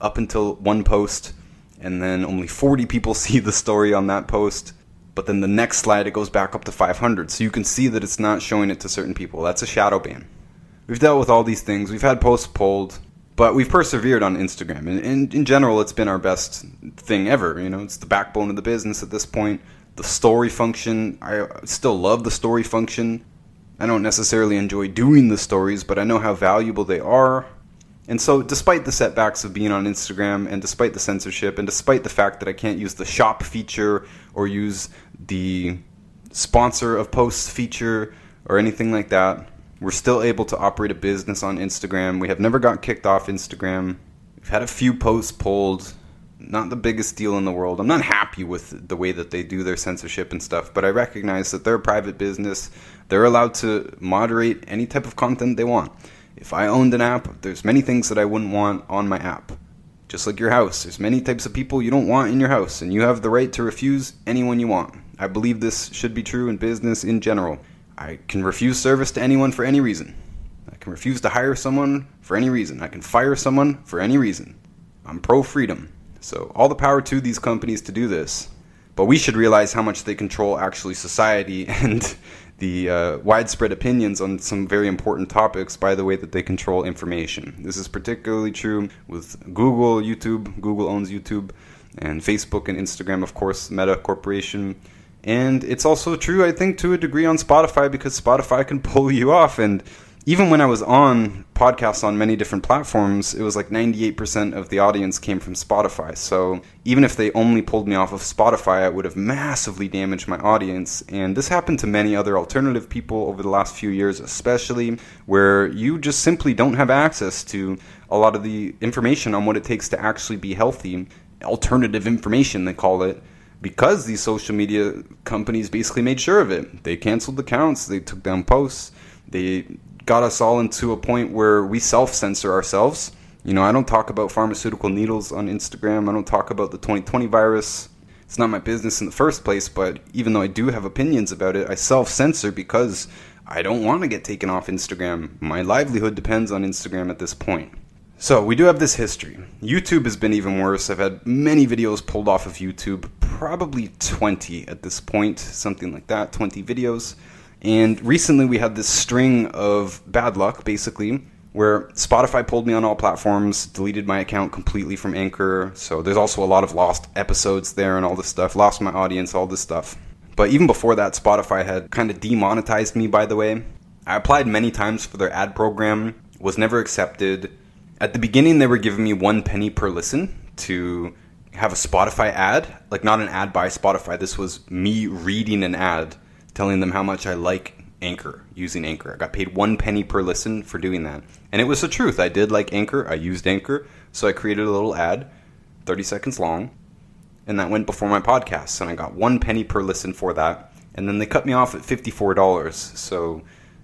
up until one post, and then only 40 people see the story on that post. But then the next slide, it goes back up to 500. So you can see that it's not showing it to certain people. That's a shadow ban. We've dealt with all these things. We've had posts pulled, but we've persevered on Instagram. And in, in general, it's been our best thing ever. You know, it's the backbone of the business at this point the story function. I still love the story function. I don't necessarily enjoy doing the stories, but I know how valuable they are. And so, despite the setbacks of being on Instagram, and despite the censorship, and despite the fact that I can't use the shop feature or use the sponsor of posts feature or anything like that, we're still able to operate a business on Instagram. We have never got kicked off Instagram. We've had a few posts pulled not the biggest deal in the world. I'm not happy with the way that they do their censorship and stuff, but I recognize that they're a private business. They're allowed to moderate any type of content they want. If I owned an app, there's many things that I wouldn't want on my app. Just like your house, there's many types of people you don't want in your house, and you have the right to refuse anyone you want. I believe this should be true in business in general. I can refuse service to anyone for any reason. I can refuse to hire someone for any reason. I can fire someone for any reason. I'm pro freedom. So, all the power to these companies to do this. But we should realize how much they control actually society and the uh, widespread opinions on some very important topics by the way that they control information. This is particularly true with Google, YouTube. Google owns YouTube, and Facebook and Instagram, of course, Meta Corporation. And it's also true, I think, to a degree on Spotify because Spotify can pull you off. And even when I was on podcasts on many different platforms, it was like 98% of the audience came from Spotify. So even if they only pulled me off of Spotify, it would have massively damaged my audience. And this happened to many other alternative people over the last few years, especially where you just simply don't have access to a lot of the information on what it takes to actually be healthy. Alternative information, they call it because these social media companies basically made sure of it. They canceled accounts, they took down posts, they got us all into a point where we self censor ourselves. You know, I don't talk about pharmaceutical needles on Instagram. I don't talk about the 2020 virus. It's not my business in the first place, but even though I do have opinions about it, I self censor because I don't want to get taken off Instagram. My livelihood depends on Instagram at this point. So, we do have this history. YouTube has been even worse. I've had many videos pulled off of YouTube, probably 20 at this point, something like that, 20 videos. And recently we had this string of bad luck, basically, where Spotify pulled me on all platforms, deleted my account completely from Anchor. So there's also a lot of lost episodes there and all this stuff, lost my audience, all this stuff. But even before that, Spotify had kind of demonetized me, by the way. I applied many times for their ad program, was never accepted. At the beginning, they were giving me one penny per listen to have a Spotify ad, like not an ad by Spotify. This was me reading an ad telling them how much I like Anchor, using Anchor. I got paid one penny per listen for doing that. And it was the truth. I did like Anchor. I used Anchor. So I created a little ad, 30 seconds long, and that went before my podcast. And I got one penny per listen for that. And then they cut me off at $54. So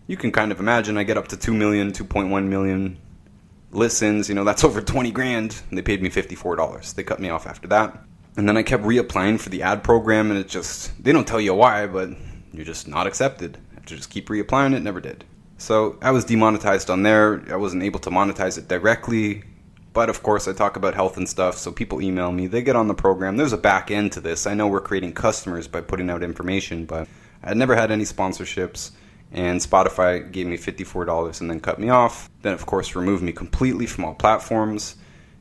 you can kind of imagine I get up to 2 million, 2.1 million listens. You know, that's over 20 grand. And they paid me $54. They cut me off after that. And then I kept reapplying for the ad program, and it just, they don't tell you why, but you're just not accepted. I have to just keep reapplying, it never did. So I was demonetized on there. I wasn't able to monetize it directly. But of course, I talk about health and stuff, so people email me. They get on the program. There's a back end to this. I know we're creating customers by putting out information, but I never had any sponsorships. And Spotify gave me $54 and then cut me off. Then, of course, removed me completely from all platforms.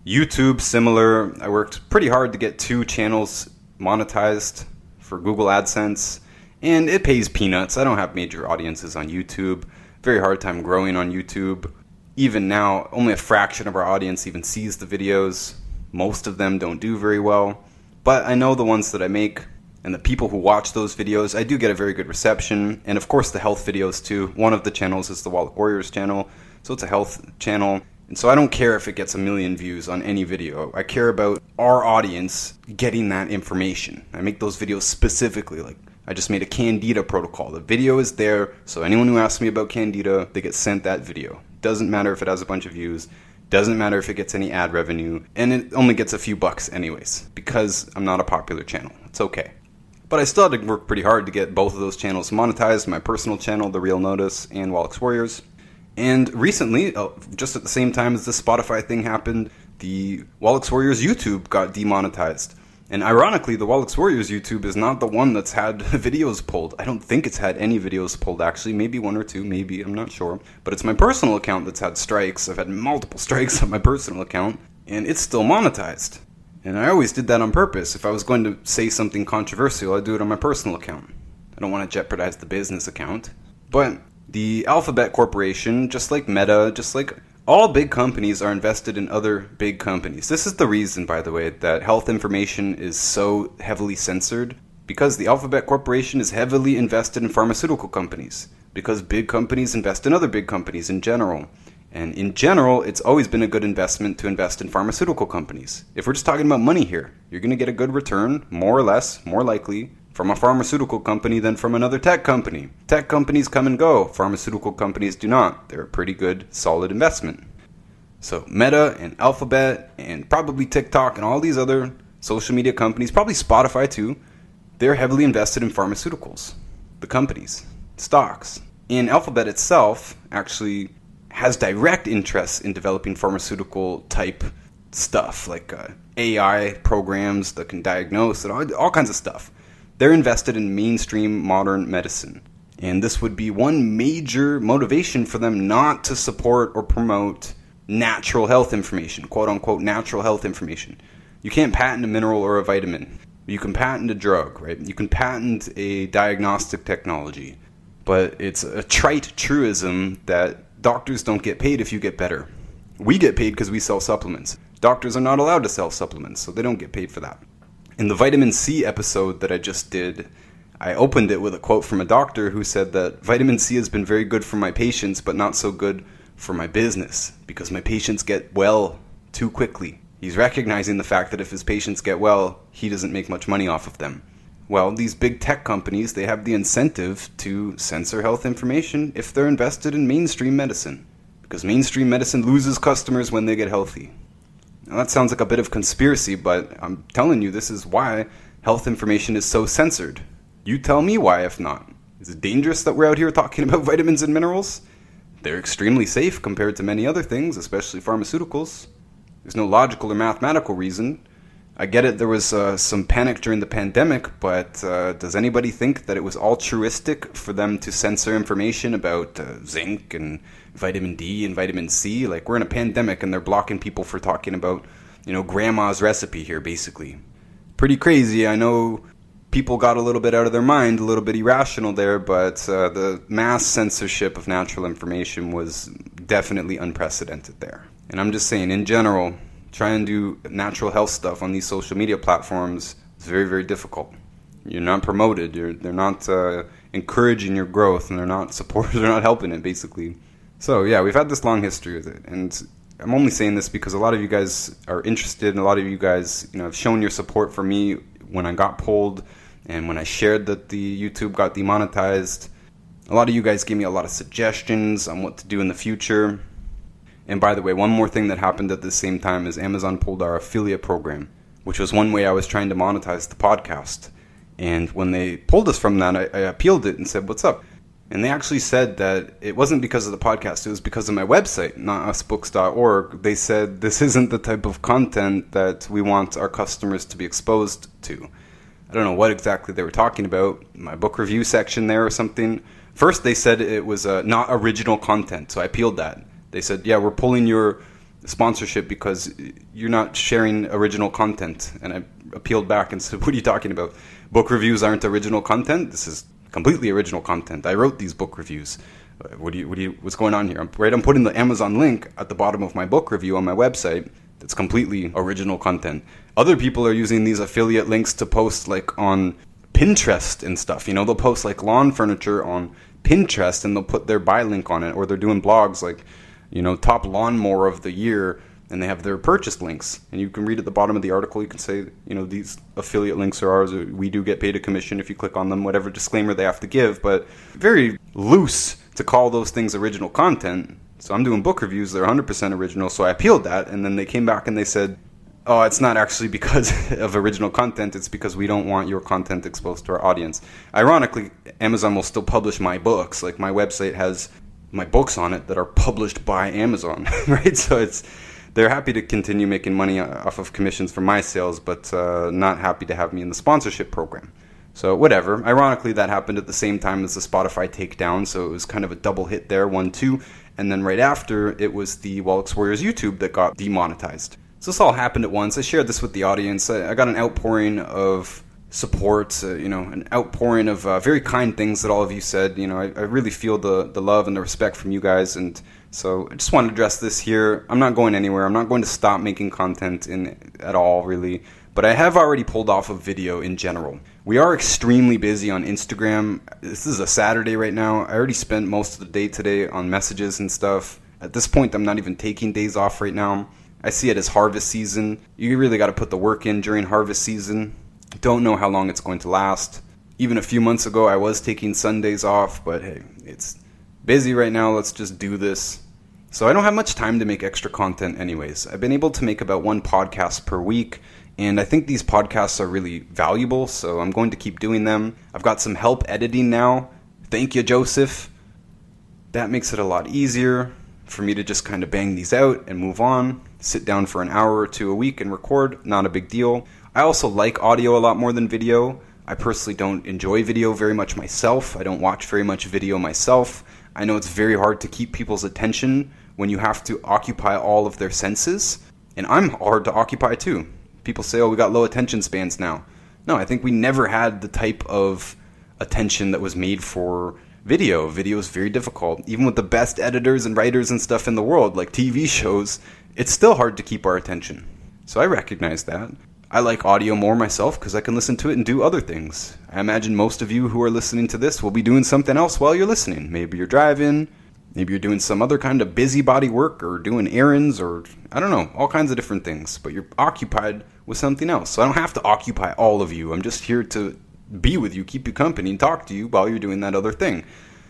YouTube, similar. I worked pretty hard to get two channels monetized for Google AdSense, and it pays peanuts. I don't have major audiences on YouTube. Very hard time growing on YouTube. Even now, only a fraction of our audience even sees the videos. Most of them don't do very well. But I know the ones that I make and the people who watch those videos, I do get a very good reception. And of course, the health videos too. One of the channels is the Wallach Warriors channel, so it's a health channel. And so I don't care if it gets a million views on any video. I care about our audience getting that information. I make those videos specifically. Like, I just made a Candida protocol. The video is there, so anyone who asks me about Candida, they get sent that video. Doesn't matter if it has a bunch of views, doesn't matter if it gets any ad revenue, and it only gets a few bucks anyways, because I'm not a popular channel. It's okay. But I still had to work pretty hard to get both of those channels monetized my personal channel, The Real Notus, and Wallach's Warriors. And recently, uh, just at the same time as the Spotify thing happened, the Wallach's Warriors YouTube got demonetized. And ironically, the Wallach's Warriors YouTube is not the one that's had videos pulled. I don't think it's had any videos pulled, actually. Maybe one or two, maybe, I'm not sure. But it's my personal account that's had strikes. I've had multiple strikes on my personal account, and it's still monetized. And I always did that on purpose. If I was going to say something controversial, I'd do it on my personal account. I don't want to jeopardize the business account. But the Alphabet Corporation, just like Meta, just like all big companies, are invested in other big companies. This is the reason, by the way, that health information is so heavily censored. Because the Alphabet Corporation is heavily invested in pharmaceutical companies. Because big companies invest in other big companies in general. And in general, it's always been a good investment to invest in pharmaceutical companies. If we're just talking about money here, you're going to get a good return, more or less, more likely, from a pharmaceutical company than from another tech company. Tech companies come and go, pharmaceutical companies do not. They're a pretty good, solid investment. So, Meta and Alphabet and probably TikTok and all these other social media companies, probably Spotify too, they're heavily invested in pharmaceuticals. The companies, stocks. And Alphabet itself actually has direct interests in developing pharmaceutical type stuff like uh, AI programs that can diagnose and all, all kinds of stuff. They're invested in mainstream modern medicine. And this would be one major motivation for them not to support or promote natural health information, quote unquote natural health information. You can't patent a mineral or a vitamin. You can patent a drug, right? You can patent a diagnostic technology. But it's a trite truism that doctors don't get paid if you get better. We get paid because we sell supplements. Doctors are not allowed to sell supplements, so they don't get paid for that. In the vitamin C episode that I just did, I opened it with a quote from a doctor who said that vitamin C has been very good for my patients, but not so good for my business because my patients get well too quickly. He's recognizing the fact that if his patients get well, he doesn't make much money off of them. Well, these big tech companies, they have the incentive to censor health information if they're invested in mainstream medicine. Because mainstream medicine loses customers when they get healthy. Now, that sounds like a bit of conspiracy, but I'm telling you, this is why health information is so censored. You tell me why, if not. Is it dangerous that we're out here talking about vitamins and minerals? They're extremely safe compared to many other things, especially pharmaceuticals. There's no logical or mathematical reason. I get it, there was uh, some panic during the pandemic, but uh, does anybody think that it was altruistic for them to censor information about uh, zinc and vitamin D and vitamin C. Like we're in a pandemic and they're blocking people for talking about, you know, grandma's recipe here basically. Pretty crazy. I know people got a little bit out of their mind, a little bit irrational there, but uh, the mass censorship of natural information was definitely unprecedented there. And I'm just saying, in general, trying and do natural health stuff on these social media platforms is very, very difficult. You're not promoted. You're, they're not uh, encouraging your growth and they're not supporting, they're not helping it basically. So yeah, we've had this long history with it, and I'm only saying this because a lot of you guys are interested, and a lot of you guys, you know, have shown your support for me when I got pulled, and when I shared that the YouTube got demonetized. A lot of you guys gave me a lot of suggestions on what to do in the future. And by the way, one more thing that happened at the same time is Amazon pulled our affiliate program, which was one way I was trying to monetize the podcast. And when they pulled us from that, I, I appealed it and said, What's up? And they actually said that it wasn't because of the podcast, it was because of my website, notusbooks.org. They said this isn't the type of content that we want our customers to be exposed to. I don't know what exactly they were talking about, my book review section there or something. First, they said it was uh, not original content, so I appealed that. They said, yeah, we're pulling your sponsorship because you're not sharing original content. And I appealed back and said, what are you talking about? Book reviews aren't original content. This is completely original content. I wrote these book reviews. What do you, what do you, what's going on here? I'm, right, I'm putting the Amazon link at the bottom of my book review on my website. That's completely original content. Other people are using these affiliate links to post like on Pinterest and stuff. You know, they'll post like lawn furniture on Pinterest and they'll put their buy link on it, or they're doing blogs like, you know, top lawnmower of the year and they have their purchase links. And you can read at the bottom of the article, you can say, you know, these affiliate links are ours. We do get paid a commission if you click on them, whatever disclaimer they have to give, but very loose to call those things original content. So I'm doing book reviews, they're 100% original, so I appealed that, and then they came back and they said, oh, it's not actually because of original content, it's because we don't want your content exposed to our audience. Ironically, Amazon will still publish my books. Like my website has my books on it that are published by Amazon, right? So it's they're happy to continue making money off of commissions from my sales, but uh, not happy to have me in the sponsorship program. So whatever. Ironically, that happened at the same time as the Spotify takedown, so it was kind of a double hit there, one two, and then right after it was the Wallach's Warriors YouTube that got demonetized. So this all happened at once. I shared this with the audience. I got an outpouring of support, uh, you know, an outpouring of uh, very kind things that all of you said. You know, I, I really feel the the love and the respect from you guys, and so I just want to address this here. I'm not going anywhere. I'm not going to stop making content in at all, really. But I have already pulled off a video in general. We are extremely busy on Instagram. This is a Saturday right now. I already spent most of the day today on messages and stuff. At this point, I'm not even taking days off right now. I see it as harvest season. You really got to put the work in during harvest season. Don't know how long it's going to last. Even a few months ago, I was taking Sundays off, but hey, it's busy right now. Let's just do this. So I don't have much time to make extra content, anyways. I've been able to make about one podcast per week, and I think these podcasts are really valuable, so I'm going to keep doing them. I've got some help editing now. Thank you, Joseph. That makes it a lot easier for me to just kind of bang these out and move on. Sit down for an hour or two a week and record, not a big deal. I also like audio a lot more than video. I personally don't enjoy video very much myself. I don't watch very much video myself. I know it's very hard to keep people's attention when you have to occupy all of their senses. And I'm hard to occupy too. People say, oh, we got low attention spans now. No, I think we never had the type of attention that was made for video. Video is very difficult. Even with the best editors and writers and stuff in the world, like TV shows, it's still hard to keep our attention. So I recognize that. I like audio more myself because I can listen to it and do other things. I imagine most of you who are listening to this will be doing something else while you're listening. Maybe you're driving, Maybe you're doing some other kind of busybody work or doing errands or I don't know, all kinds of different things, but you're occupied with something else. So I don't have to occupy all of you. I'm just here to be with you, keep you company, and talk to you while you're doing that other thing.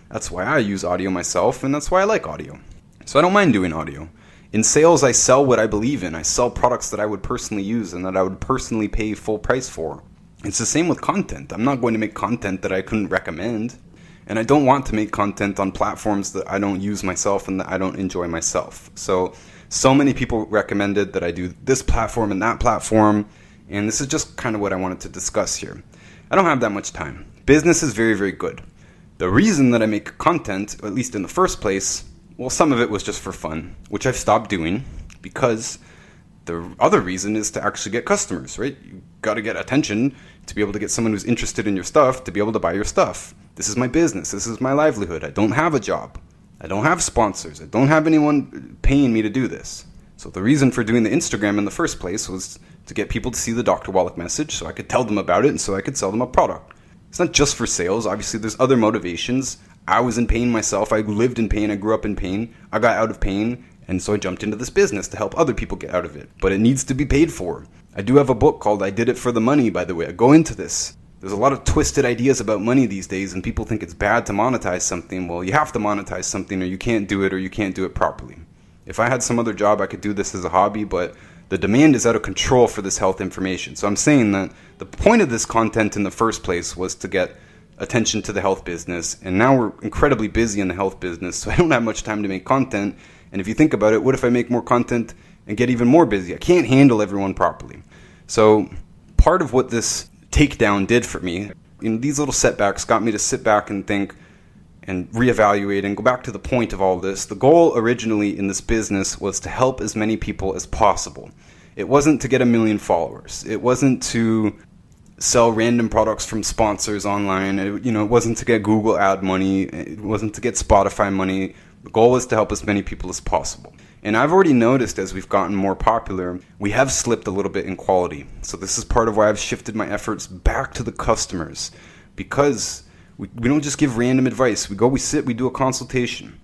That's why I use audio myself, and that's why I like audio. So I don't mind doing audio. In sales, I sell what I believe in. I sell products that I would personally use and that I would personally pay full price for. It's the same with content. I'm not going to make content that I couldn't recommend. And I don't want to make content on platforms that I don't use myself and that I don't enjoy myself. So, so many people recommended that I do this platform and that platform. And this is just kind of what I wanted to discuss here. I don't have that much time. Business is very, very good. The reason that I make content, at least in the first place, well, some of it was just for fun, which I've stopped doing because the other reason is to actually get customers, right? You got to get attention to be able to get someone who's interested in your stuff to be able to buy your stuff. This is my business. This is my livelihood. I don't have a job. I don't have sponsors. I don't have anyone paying me to do this. So the reason for doing the Instagram in the first place was to get people to see the Dr. Wallach message so I could tell them about it and so I could sell them a product. It's not just for sales. Obviously, there's other motivations. I was in pain myself. I lived in pain. I grew up in pain. I got out of pain. And so I jumped into this business to help other people get out of it. But it needs to be paid for. I do have a book called I Did It for the Money, by the way. I go into this. There's a lot of twisted ideas about money these days, and people think it's bad to monetize something. Well, you have to monetize something, or you can't do it, or you can't do it properly. If I had some other job, I could do this as a hobby, but the demand is out of control for this health information. So I'm saying that the point of this content in the first place was to get attention to the health business, and now we're incredibly busy in the health business, so I don't have much time to make content. And if you think about it, what if I make more content and get even more busy? I can't handle everyone properly. So part of what this takedown did for me, you know, these little setbacks got me to sit back and think and reevaluate and go back to the point of all this. The goal originally in this business was to help as many people as possible. It wasn't to get a million followers. It wasn't to sell random products from sponsors online. It, you know, it wasn't to get Google ad money. It wasn't to get Spotify money. The goal was to help as many people as possible. And I've already noticed as we've gotten more popular, we have slipped a little bit in quality. So this is part of why I've shifted my efforts back to the customers because we, we don't just give random advice. We go, we sit, we do a consultation.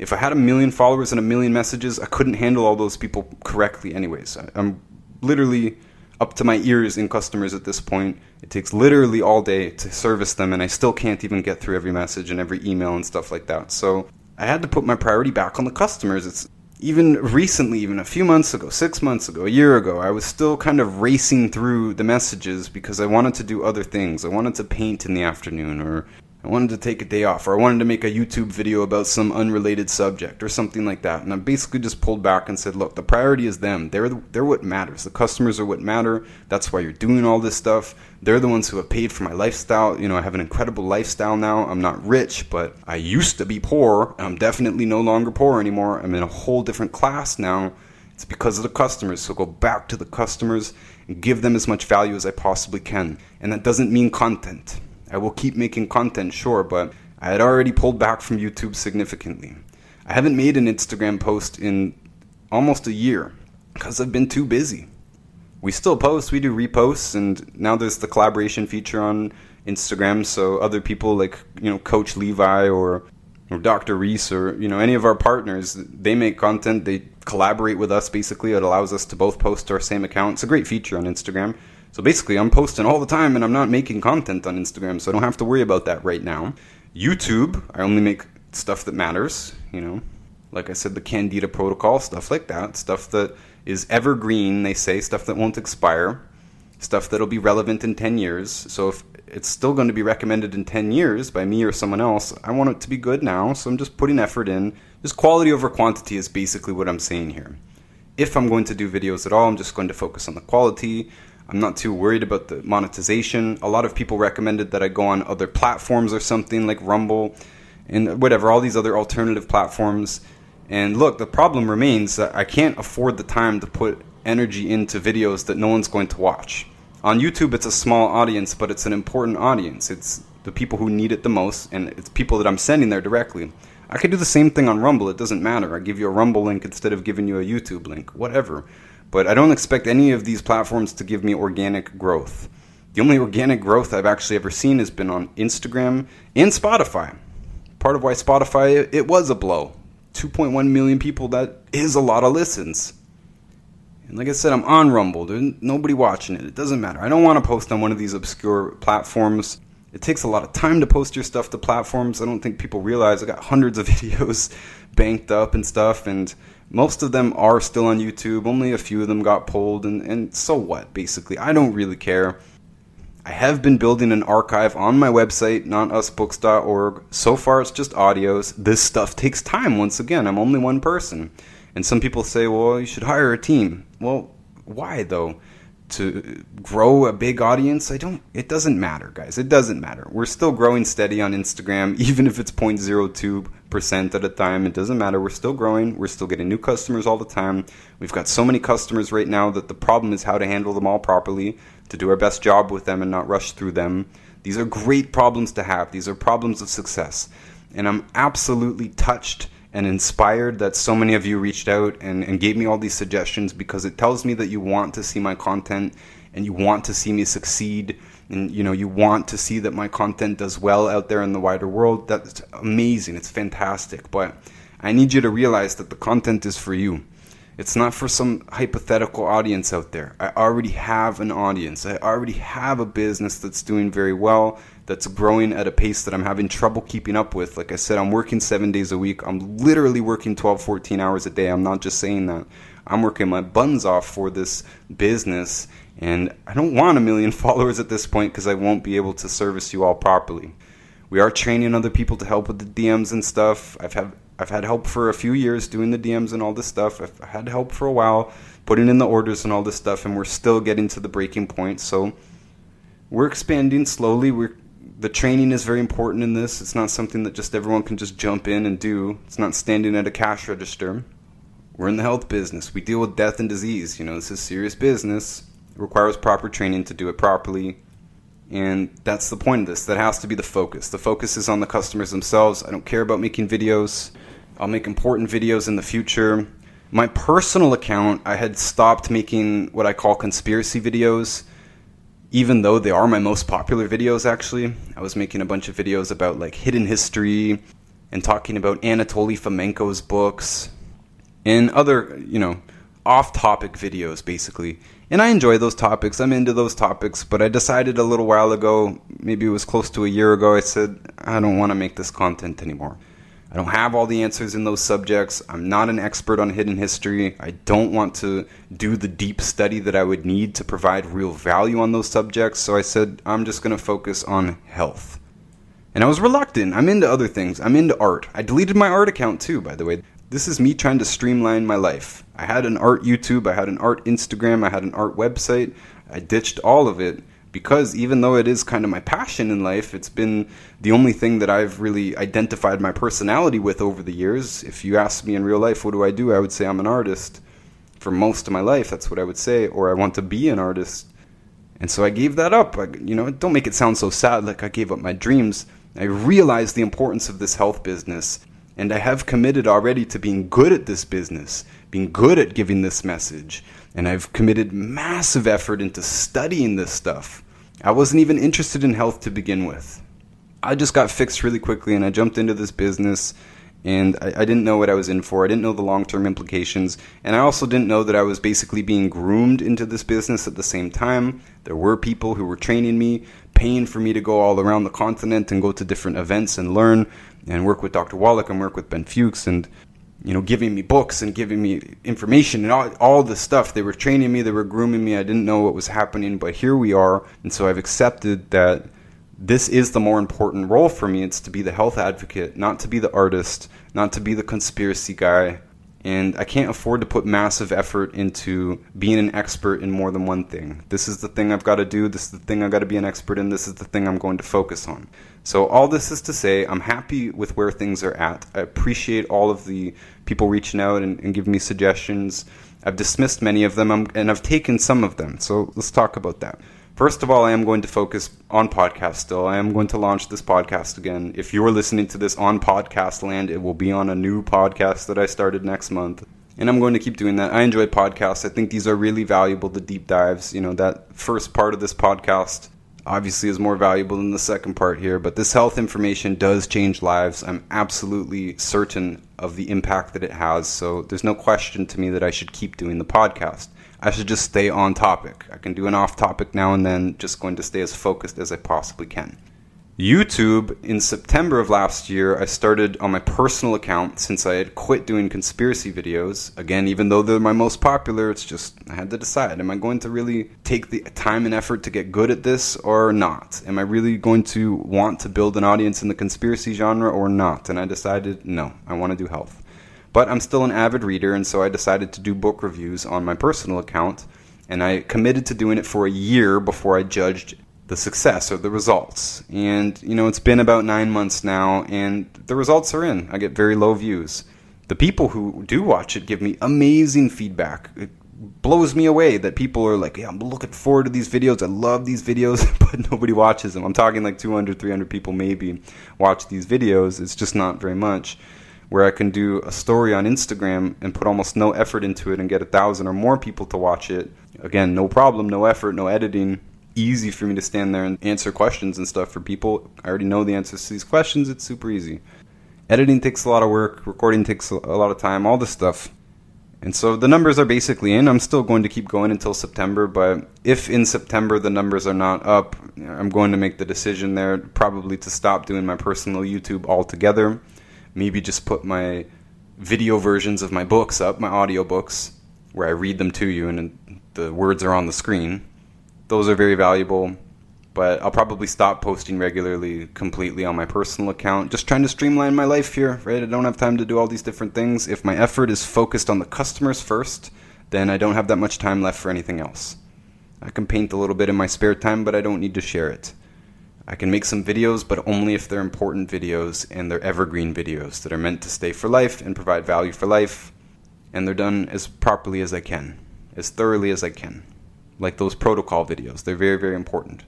If I had a million followers and a million messages, I couldn't handle all those people correctly, anyways. I, I'm literally up to my ears in customers at this point. It takes literally all day to service them, and I still can't even get through every message and every email and stuff like that. So I had to put my priority back on the customers. It's even recently, even a few months ago, six months ago, a year ago, I was still kind of racing through the messages because I wanted to do other things. I wanted to paint in the afternoon, or I wanted to take a day off, or I wanted to make a YouTube video about some unrelated subject, or something like that. And I basically just pulled back and said, look, the priority is them. They're, they're what matters. The customers are what matter. That's why you're doing all this stuff. They're the ones who have paid for my lifestyle. You know, I have an incredible lifestyle now. I'm not rich, but I used to be poor. I'm definitely no longer poor anymore. I'm in a whole different class now. It's because of the customers. So go back to the customers and give them as much value as I possibly can. And that doesn't mean content. I will keep making content, sure, but I had already pulled back from YouTube significantly. I haven't made an Instagram post in almost a year because I've been too busy. We still post, we do reposts, and now there's the collaboration feature on Instagram, so other people like, you know, Coach Levi or or Dr. Reese or you know any of our partners, they make content, they collaborate with us basically. It allows us to both post to our same account. It's a great feature on Instagram. So basically, I'm posting all the time and I'm not making content on Instagram, so I don't have to worry about that right now. YouTube, I only make stuff that matters, you know. Like I said, the Candida protocol, stuff like that, stuff that is evergreen, they say, stuff that won't expire, stuff that'll be relevant in 10 years. So if it's still going to be recommended in 10 years by me or someone else, I want it to be good now, so I'm just putting effort in. Just quality over quantity is basically what I'm saying here. If I'm going to do videos at all, I'm just going to focus on the quality. I'm not too worried about the monetization. A lot of people recommended that I go on other platforms or something like Rumble and whatever, all these other alternative platforms. And look, the problem remains that I can't afford the time to put energy into videos that no one's going to watch. On YouTube, it's a small audience, but it's an important audience. It's the people who need it the most, and it's people that I'm sending there directly. I could do the same thing on Rumble, it doesn't matter. I give you a Rumble link instead of giving you a YouTube link, whatever. But I don't expect any of these platforms to give me organic growth. The only organic growth I've actually ever seen has been on Instagram and Spotify. Part of why Spotify, it was a blow. 2.1 million people, that is a lot of listens. And like I said, I'm on Rumble. There's nobody watching it. It doesn't matter. I don't want to post on one of these obscure platforms. It takes a lot of time to post your stuff to platforms. I don't think people realize I got hundreds of videos banked up and stuff, and most of them are still on YouTube. Only a few of them got pulled, and, and so what, basically? I don't really care. I have been building an archive on my website, notusbooks.org. So far, it's just audios. This stuff takes time, once again. I'm only one person. And some people say, well, you should hire a team. Well, why, though? to grow a big audience i don't it doesn't matter guys it doesn't matter we're still growing steady on instagram even if it's 0.02% at a time. It doesn't matter. We're still growing. We're still getting new customers all the time. We've got so many customers right now that the problem is how to handle them all properly to do our best job with them and not rush through them. These are great problems to have. These are problems of success. And i'm absolutely touched and inspired that so many of you reached out and, and gave me all these suggestions because it tells me that you want to see my content and you want to see me succeed and you know you want to see that my content does well out there in the wider world, that's amazing. It's fantastic. But I need you to realize that the content is for you. It's not for some hypothetical audience out there. I already have an audience. I already have a business that's doing very well, that's growing at a pace that I'm having trouble keeping up with. Like I said, I'm working seven days a week. I'm literally working 12, 14 hours a day. I'm not just saying that. I'm working my buns off for this business. And I don't want a million followers at this point because I won't be able to service you all properly. We are training other people to help with the DMs and stuff. I've had I've had help for a few years doing the DMs and all this stuff. I've had help for a while putting in the orders and all this stuff, and we're still getting to the breaking point. So we're expanding slowly. We're the training is very important in this. It's not something that just everyone can just jump in and do. It's not standing at a cash register. We're in the health business. We deal with death and disease. You know, this is serious business. It requires proper training to do it properly. And that's the point of this. That has to be the focus. The focus is on the customers themselves. I don't care about making videos. I'll make important videos in the future. My personal account, I had stopped making what I call conspiracy videos, even though they are my most popular videos, actually. I was making a bunch of videos about like hidden history and talking about Anatoly Fomenko's books and other, you know, off topic videos, basically. And I enjoy those topics. I'm into those topics, but I decided a little while ago, maybe it was close to a year ago, I said, I don't want to make this content anymore. I don't have all the answers in those subjects. I'm not an expert on hidden history. I don't want to do the deep study that I would need to provide real value on those subjects. So I said, I'm just going to focus on health. And I was reluctant. I'm into other things. I'm into art. I deleted my art account too, by the way. This is me trying to streamline my life. I had an art YouTube, I had an art Instagram, I had an art website. I ditched all of it because even though it is kind of my passion in life, it's been the only thing that I've really identified my personality with over the years. If you ask me in real life, what do I do? I would say I'm an artist. For most of my life, that's what I would say, or I want to be an artist. And so I gave that up. I, you know, don't make it sound so sad like I gave up my dreams. I realized the importance of this health business, and I have committed already to being good at this business, being good at giving this message, and I've committed massive effort into studying this stuff. I wasn't even interested in health to begin with. I just got fixed really quickly and I jumped into this business and I, I didn't know what I was in for. I didn't know the long term implications. And I also didn't know that I was basically being groomed into this business at the same time. There were people who were training me, paying for me to go all around the continent and go to different events and learn and work with Dr. Wallach and work with Ben Fuchs and you know, giving me books and giving me information and all, all the stuff. They were training me, they were grooming me. I didn't know what was happening, but here we are. And so I've accepted that this is the more important role for me. It's to be the health advocate, not to be the artist, not to be the conspiracy guy. And I can't afford to put massive effort into being an expert in more than one thing. This is the thing I've got to do. This is the thing I've got to be an expert in. This is the thing I'm going to focus on. So, all this is to say, I'm happy with where things are at. I appreciate all of the people reaching out and, and giving me suggestions. I've dismissed many of them um, and I've taken some of them. So, let's talk about that. First of all, I am going to focus on podcast still. I am going to launch this podcast again. If you're listening to this on podcast land, it will be on a new podcast that I started next month. And I'm going to keep doing that. I enjoy podcasts. I think these are really valuable, the deep dives. You know, that first part of this podcast obviously is more valuable than the second part here, but this health information does change lives. I'm absolutely certain of the impact that it has, so there's no question to me that I should keep doing the podcast. I should just stay on topic. I can do an off topic now and then, just going to stay as focused as I possibly can. YouTube, in September of last year, I started on my personal account since I had quit doing conspiracy videos. Again, even though they're my most popular, it's just, I had to decide am I going to really take the time and effort to get good at this or not? Am I really going to want to build an audience in the conspiracy genre or not? And I decided, no, I want to do health. But I'm still an avid reader, and so I decided to do book reviews on my personal account. And I committed to doing it for a year before I judged the success or the results. And, you know, it's been about nine months now, and the results are in. I get very low views. The people who do watch it give me amazing feedback. It blows me away that people are like, yeah, I'm looking forward to these videos. I love these videos, but nobody watches them. I'm talking like 200, 300 people maybe watch these videos. It's just not very much. Where I can do a story on Instagram and put almost no effort into it and get a thousand or more people to watch it. Again, no problem, no effort, no editing easy for me to stand there and answer questions and stuff for people. I already know the answers to these questions. It's super easy. Editing takes a lot of work, recording takes a lot of time, all this stuff. And so the numbers are basically in. I'm still going to keep going until September, but if in September the numbers are not up, I'm going to make the decision there probably to stop doing my personal YouTube altogether. Maybe just put my video versions of my books up, my audiobooks, where I read them to you and the words are on the screen. Those are very valuable but I'll probably stop posting regularly completely on my personal account. Just trying to streamline my life here, right? I don't have time to do all these different things. If my effort is focused on the customers first, then I don't have that much time left for anything else. I can paint a little bit in my spare time, but I don't need to share it. I can make some videos, but only if they're important videos and they're evergreen videos that are meant to stay for life and provide value for life, and they're done as properly as I can, as thoroughly as I can. Like those protocol videos, they're very, very important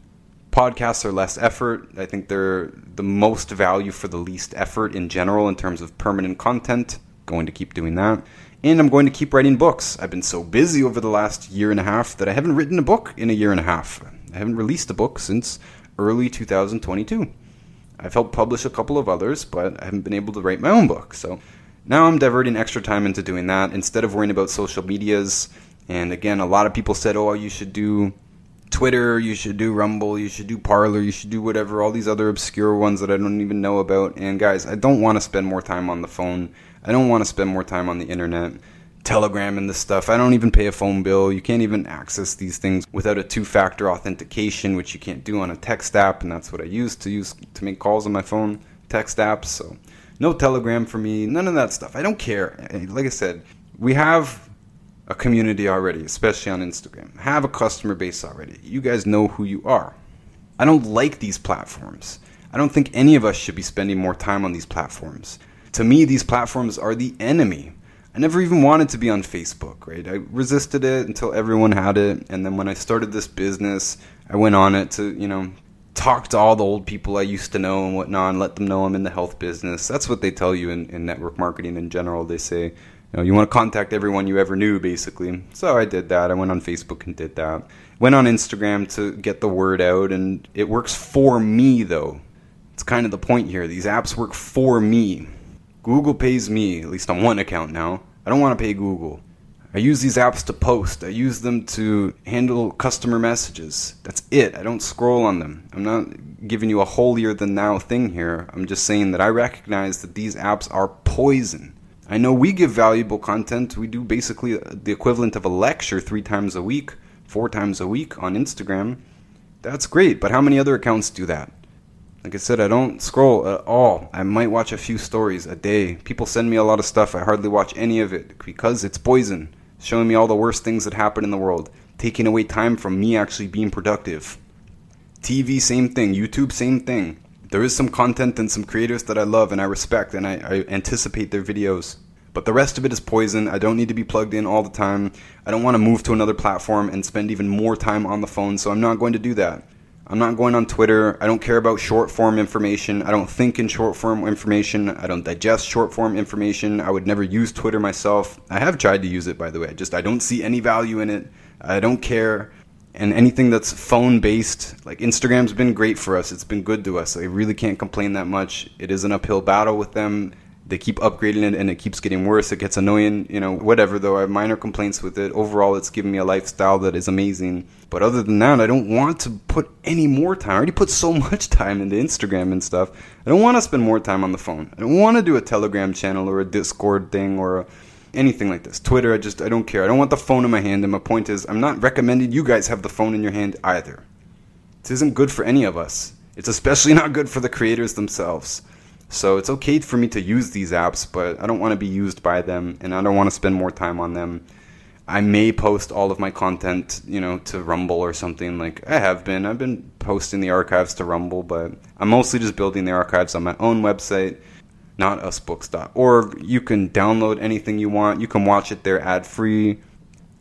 podcasts are less effort. I think they're the most value for the least effort in general in terms of permanent content. Going to keep doing that. And I'm going to keep writing books. I've been so busy over the last year and a half that I haven't written a book in a year and a half. I haven't released a book since early 2022. I've helped publish a couple of others, but I haven't been able to write my own book. So now I'm diverting extra time into doing that instead of worrying about social medias. And again, a lot of people said, oh, you should do Twitter, you should do Rumble, you should do Parler, you should do whatever, all these other obscure ones that I don't even know about. And guys, I don't want to spend more time on the phone. I don't want to spend more time on the internet. Telegram and this stuff. I don't even pay a phone bill. You can't even access these things without a two-factor authentication, which you can't do on a text app, and that's what I use to use to make calls on my phone, text apps. So, no Telegram for me, none of that stuff. I don't care. Like I said, we have a community already, especially on Instagram. Have a customer base already. You guys know who you are. I don't like these platforms. I don't think any of us should be spending more time on these platforms. To me, these platforms are the enemy. I never even wanted to be on Facebook, right? I resisted it until everyone had it. And then when I started this business, I went on it to, you know, talk to all the old people I used to know and whatnot and let them know I'm in the health business. That's what they tell you in, in network marketing in general. They say, know, you want to contact everyone you ever knew, basically. So I did that. I went on Facebook and did that. Went on Instagram to get the word out, and it works for me, though. It's kind of the point here. These apps work for me. Google pays me, at least on one account now. I don't want to pay Google. I use these apps to post. I use them to handle customer messages. That's it. I don't scroll on them. I'm not giving you a holier than thou thing here. I'm just saying that I recognize that these apps are poison. I know we give valuable content. We do basically the equivalent of a lecture three times a week, four times a week on Instagram. That's great, but how many other accounts do that? Like I said, I don't scroll at all. I might watch a few stories a day. People send me a lot of stuff. I hardly watch any of it because it's poison, showing me all the worst things that happen in the world, taking away time from me actually being productive. TV, same thing. YouTube, same thing there is some content and some creators that I love and I respect and I, I, anticipate their videos. But the rest of it is poison. I don't need to be plugged in all the time. I don't want to move to another platform and spend even more time on the phone, so I'm not going to do that. I'm not going on Twitter. I don't care about short form information. I don't think in short form information. I don't digest short form information. I would never use Twitter myself. I have tried to use it, by the way. I just I don't see any value in it. I don't care and anything that's phone based like instagram's been great for us. It's been good to us. I really can't complain that much. It is an uphill battle with them. They keep upgrading it and it keeps getting worse. It gets annoying you know whatever though. I have minor complaints with it. Overall it's given me a lifestyle that is amazing. But other than that i don't want to put any more time. I already put so much time into instagram and stuff. I don't want to spend more time on the phone. I don't want to do a telegram channel or a discord thing or a anything like this. Twitter, I just I don't care. I don't want the phone in my hand. And my point is, I'm not recommending you guys have the phone in your hand either. This isn't good for any of us. It's especially not good for the creators themselves. So it's okay for me to use these apps, but I don't want to be used by them, and I don't want to spend more time on them. I may post all of my content, you know, to Rumble or something like I have been. I've been posting the archives to Rumble, but I'm mostly just building the archives on my own website notusbooks.org. You can download anything you want. You can watch it there ad free.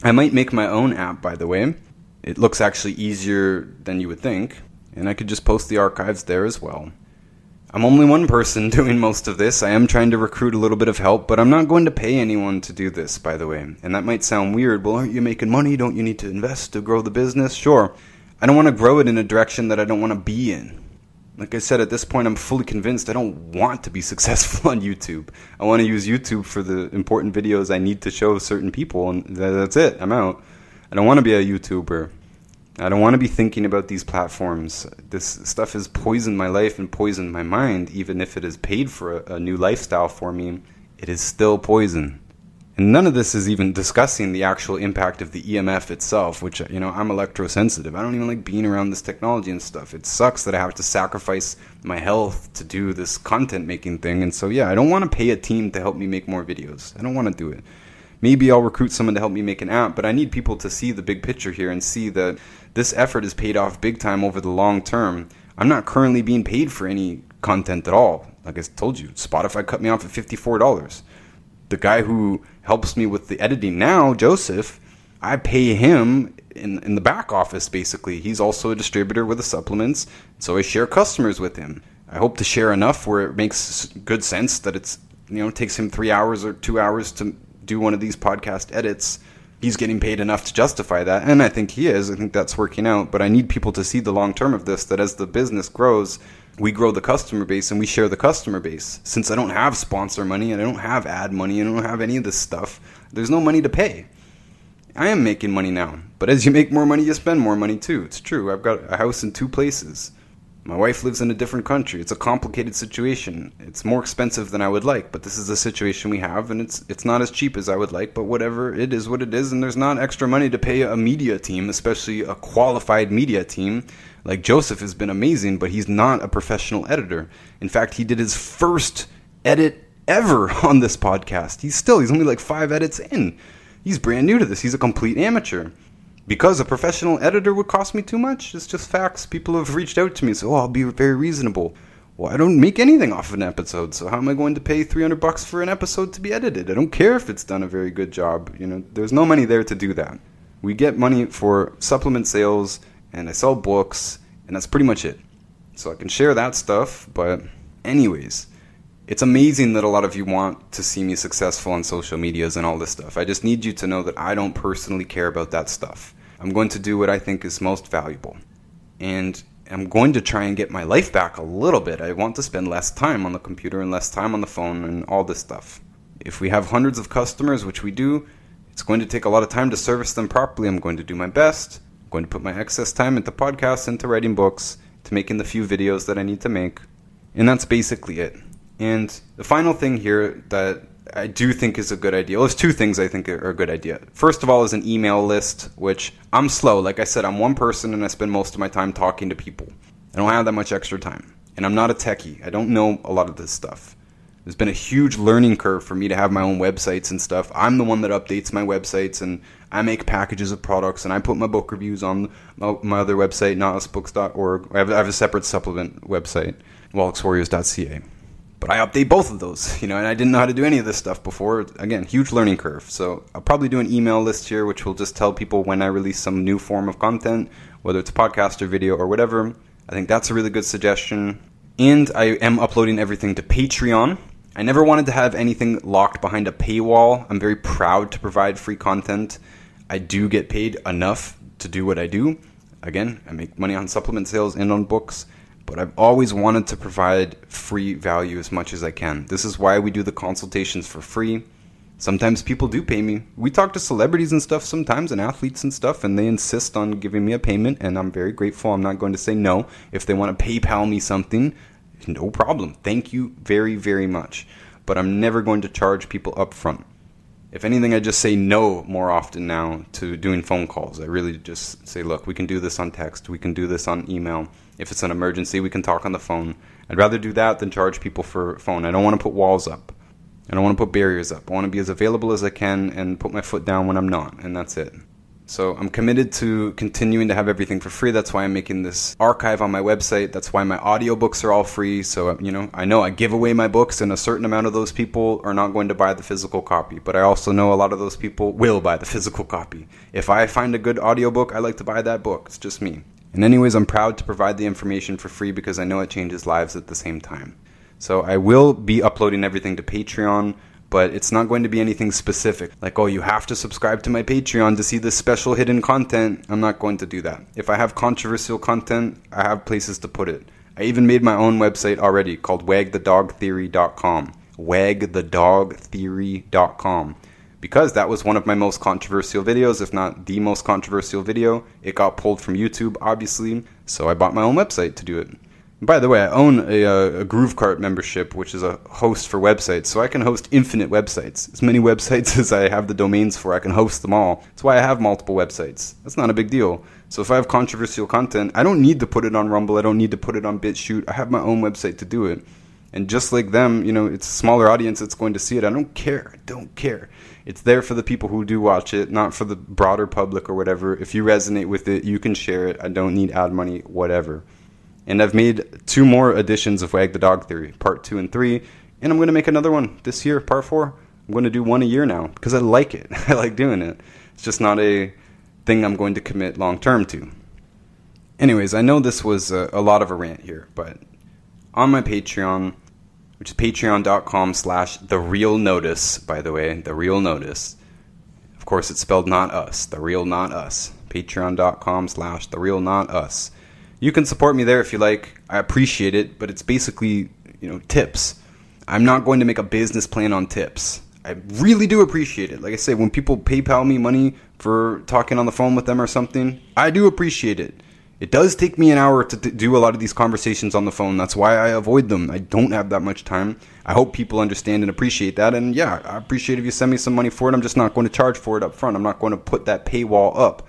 I might make my own app, by the way. It looks actually easier than you would think, and I could just post the archives there as well. I'm only one person doing most of this. I am trying to recruit a little bit of help, but I'm not going to pay anyone to do this, by the way. And that might sound weird. Well, aren't you making money? Don't you need to invest to grow the business? Sure. I don't want to grow it in a direction that I don't want to be in. Like I said, at this point, I'm fully convinced I don't want to be successful on YouTube. I want to use YouTube for the important videos I need to show certain people, and that's it. I'm out. I don't want to be a YouTuber. I don't want to be thinking about these platforms. This stuff has poisoned my life and poisoned my mind, even if it has paid for a, a new lifestyle for me. It is still poison. And none of this is even discussing the actual impact of the EMF itself, which, you know, I'm electrosensitive. I don't even like being around this technology and stuff. It sucks that I have to sacrifice my health to do this content making thing. And so, yeah, I don't want to pay a team to help me make more videos. I don't want to do it. Maybe I'll recruit someone to help me make an app, but I need people to see the big picture here and see that this effort is paid off big time over the long term. I'm not currently being paid for any content at all. Like I told you, Spotify cut me off at $54. The guy who helps me with the editing now, Joseph, I pay him in in the back office basically. He's also a distributor with the supplements, so I share customers with him. I hope to share enough where it makes good sense that it's you know it takes him 3 hours or 2 hours to do one of these podcast edits. He's getting paid enough to justify that, and I think he is. I think that's working out, but I need people to see the long term of this that as the business grows, we grow the customer base and we share the customer base. Since I don't have sponsor money and I don't have ad money and I don't have any of this stuff, there's no money to pay. I am making money now, but as you make more money, you spend more money too. It's true. I've got a house in two places. My wife lives in a different country. It's a complicated situation. It's more expensive than I would like, but this is the situation we have and it's it's not as cheap as I would like, but whatever, it is what it is and there's not extra money to pay a media team, especially a qualified media team like Joseph has been amazing, but he's not a professional editor. In fact, he did his first edit ever on this podcast. He's still, he's only like five edits in. He's brand new to this. He's a complete amateur. Because a professional editor would cost me too much, it's just facts. People have reached out to me said, Oh, I'll be very reasonable. Well, I don't make anything off of an episode, so how am I going to pay 300 bucks for an episode to be edited? I don't care if it's done a very good job. You know, there's no money there to do that. We get money for supplement sales and I sell books, and that's pretty much it. So I can share that stuff, but, anyways, it's amazing that a lot of you want to see me successful on social medias and all this stuff. I just need you to know that I don't personally care about that stuff. I'm going to do what I think is most valuable. And I'm going to try and get my life back a little bit. I want to spend less time on the computer and less time on the phone and all this stuff. If we have hundreds of customers, which we do, it's going to take a lot of time to service them properly. I'm going to do my best I'm going to put my excess time into podcasts, into writing books, to making the few videos that I need to make. And that's basically it. And the final thing here that I do think is a good idea. Well, there's two things I think are a good idea. First of all, is an email list, which I'm slow. Like I said, I'm one person and I spend most of my time talking to people. I don't have that much extra time. And I'm not a techie. I don't know a lot of this stuff. There's been a huge learning curve for me to have my own websites and stuff. I'm the one that updates my websites and I make packages of products and I put my book reviews on my other website, notusbooks.org. I have, a separate supplement website, wallachswarriors.ca. But I update both of those, you know, and I didn't know how to do any of this stuff before. Again, huge learning curve. So I'll probably do an email list here, which will just tell people when I release some new form of content, whether it's a podcast or video or whatever. I think that's a really good suggestion. And I am uploading everything to Patreon. I never wanted to have anything locked behind a paywall. I'm very proud to provide free content. I do get paid enough to do what I do. Again, I make money on supplement sales and on books, but I've always wanted to provide free value as much as I can. This is why we do the consultations for free. Sometimes people do pay me. We talk to celebrities and stuff sometimes and athletes and stuff, and they insist on giving me a payment, and I'm very grateful. I'm not going to say no. If they want to PayPal me something, no problem. Thank you very, very much. But I'm never going to charge people up front. If anything, I just say no more often now to doing phone calls. I really just say, look, we can do this on text, we can do this on email. If it's an emergency, we can talk on the phone. I'd rather do that than charge people for phone. I don't want to put walls up. I don't want to put barriers up. I want to be as available as I can and put my foot down when I'm not, and that's it. So I'm committed to continuing to have everything for free. That's why I'm making this archive on my website. That's why my audiobooks are all free. So, uh, you know, I know I give away my books and a certain amount of those people are not going to buy the physical copy, but I also know a lot of those people will buy the physical copy. If I find a good audiobook, I like to buy that book. It's just me. And anyways, I'm proud to provide the information for free because I know it changes lives at the same time. So I will be uploading everything to Patreon but it's not going to be anything specific. Like, oh, you have to subscribe to my Patreon to see this special hidden content. I'm not going to do that. If I have controversial content, I have places to put it. I even made my own website already called wagthedogtheory.com. Wagthedogtheory.com. Because that was one of my most controversial videos, if not the most controversial video. It got pulled from YouTube, obviously, so I bought my own website to do it. By the way, I own a, uh, a, GrooveCart membership, which is a host for websites, so I can host infinite websites. As many websites as I have the domains for, I can host them all. That's why I have multiple websites. That's not a big deal. So if I have controversial content, I don't need to put it on Rumble. I don't need to put it on BitChute. I have my own website to do it. And just like them, you know, it's a smaller audience that's going to see it. I don't care. I don't care. It's there for the people who do watch it, not for the broader public or whatever. If you resonate with it, you can share it. I don't need ad money, whatever. And I've made two more editions of Wag the Dog Theory, part two and three. And I'm going to make another one this year, part four. I'm going to do one a year now because I like it. I like doing it. It's just not a thing I'm going to commit long term to. Anyways, I know this was a, a, lot of a rant here, but on my Patreon, which is patreon.com slash the real Notus, by the way, the real Notus. Of course, it's spelled not us, the real not us. Patreon.com slash the real not us you can support me there if you like. I appreciate it, but it's basically, you know, tips. I'm not going to make a business plan on tips. I really do appreciate it. Like I say, when people PayPal me money for talking on the phone with them or something, I do appreciate it. It does take me an hour to do a lot of these conversations on the phone. That's why I avoid them. I don't have that much time. I hope people understand and appreciate that. And yeah, I appreciate if you send me some money for it. I'm just not going to charge for it up front. I'm not going to put that paywall up.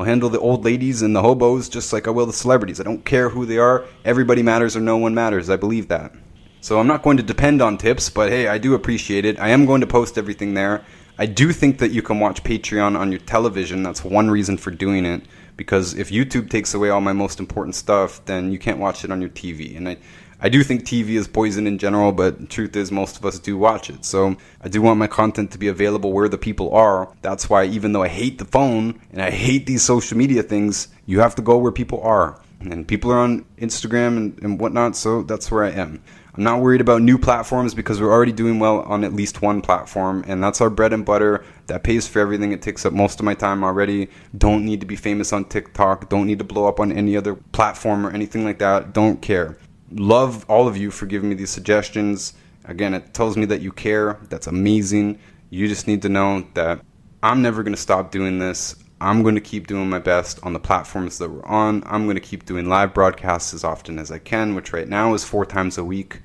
I'll handle the old ladies and the hobos just like I will the celebrities. I don't care who they are. Everybody matters or no one matters. I believe that. So I'm not going to depend on tips, but hey, I do appreciate it. I am going to post everything there. I do think that you can watch Patreon on your television. That's one reason for doing it. Because if YouTube takes away all my most important stuff, then you can't watch it on your TV. And I, I do think TV is poison in general, but truth is most of us do watch it. So I do want my content to be available where the people are. That's why even though I hate the phone and I hate these social media things, you have to go where people are. And people are on Instagram and, and whatnot, so that's where I am. I'm not worried about new platforms because we're already doing well on at least one platform, and that's our bread and butter. That pays for everything. It takes up most of my time already. Don't need to be famous on TikTok. Don't need to blow up on any other platform or anything like that. Don't care love all of you for giving me these suggestions. Again, it tells me that you care. That's amazing. You just need to know that I'm never going to stop doing this. I'm going to keep doing my best on the platforms that we're on. I'm going to keep doing live broadcasts as often as I can, which right now is four times a week,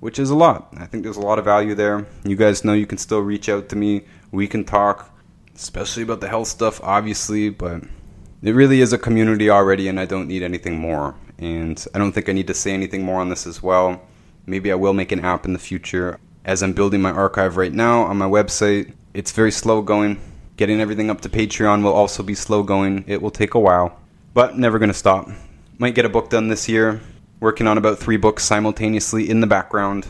which is a lot. I think there's a lot of value there. You guys know you can still reach out to me. We can talk, especially about the health stuff, obviously, but it really is a community already, and I don't need anything more and I don't think I need to say anything more on this as well. Maybe I will make an app in the future. As I'm building my archive right now on my website, it's very slow going. Getting everything up to Patreon will also be slow going. It will take a while, but never going to stop. Might get a book done this year. Working on about three books simultaneously in the background.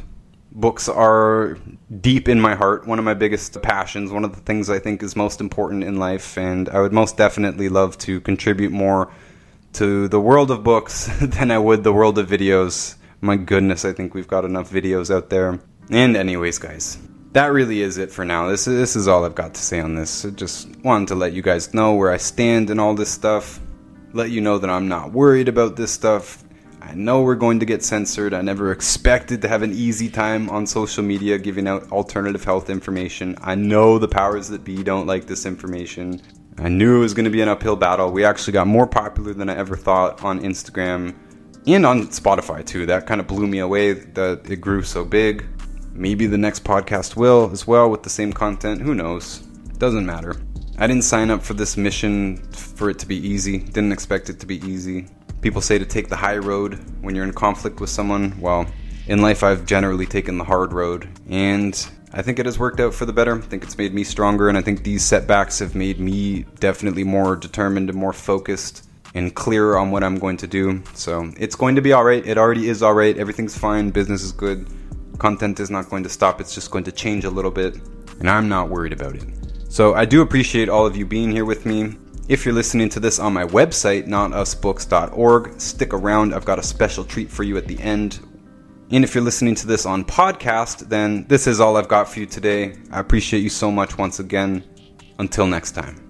Books are deep in my heart, one of my biggest passions, one of the things I think is most important in life, and I would most definitely love to contribute more to the world of books than I would the world of videos. My goodness, I think we've got enough videos out there. And anyways, guys, that really is it for now. This is, this is all I've got to say on this. I just wanted to let you guys know where I stand and all this stuff. Let you know that I'm not worried about this stuff. I know we're going to get censored. I never expected to have an easy time on social media giving out alternative health information. I know the powers that be don't like this information. I knew it was going to be an uphill battle. We actually got more popular than I ever thought on Instagram and on Spotify too. That kind of blew me away that it grew so big. Maybe the next podcast will as well with the same content. Who knows? Doesn't matter. I didn't sign up for this mission for it to be easy. Didn't expect it to be easy. People say to take the high road when you're in conflict with someone. Well, in life, I've generally taken the hard road. And I think it has worked out for the better. I think it's made me stronger, and I think these setbacks have made me definitely more determined and more focused and clearer on what I'm going to do. So it's going to be alright. It already is alright. Everything's fine. Business is good. Content is not going to stop. It's just going to change a little bit, and I'm not worried about it. So I do appreciate all of you being here with me. If you're listening to this on my website, notusbooks.org, stick around. I've got a special treat for you at the end And if you're listening to this on podcast, then this is all I've got for you today. I appreciate you so much once again. Until next time.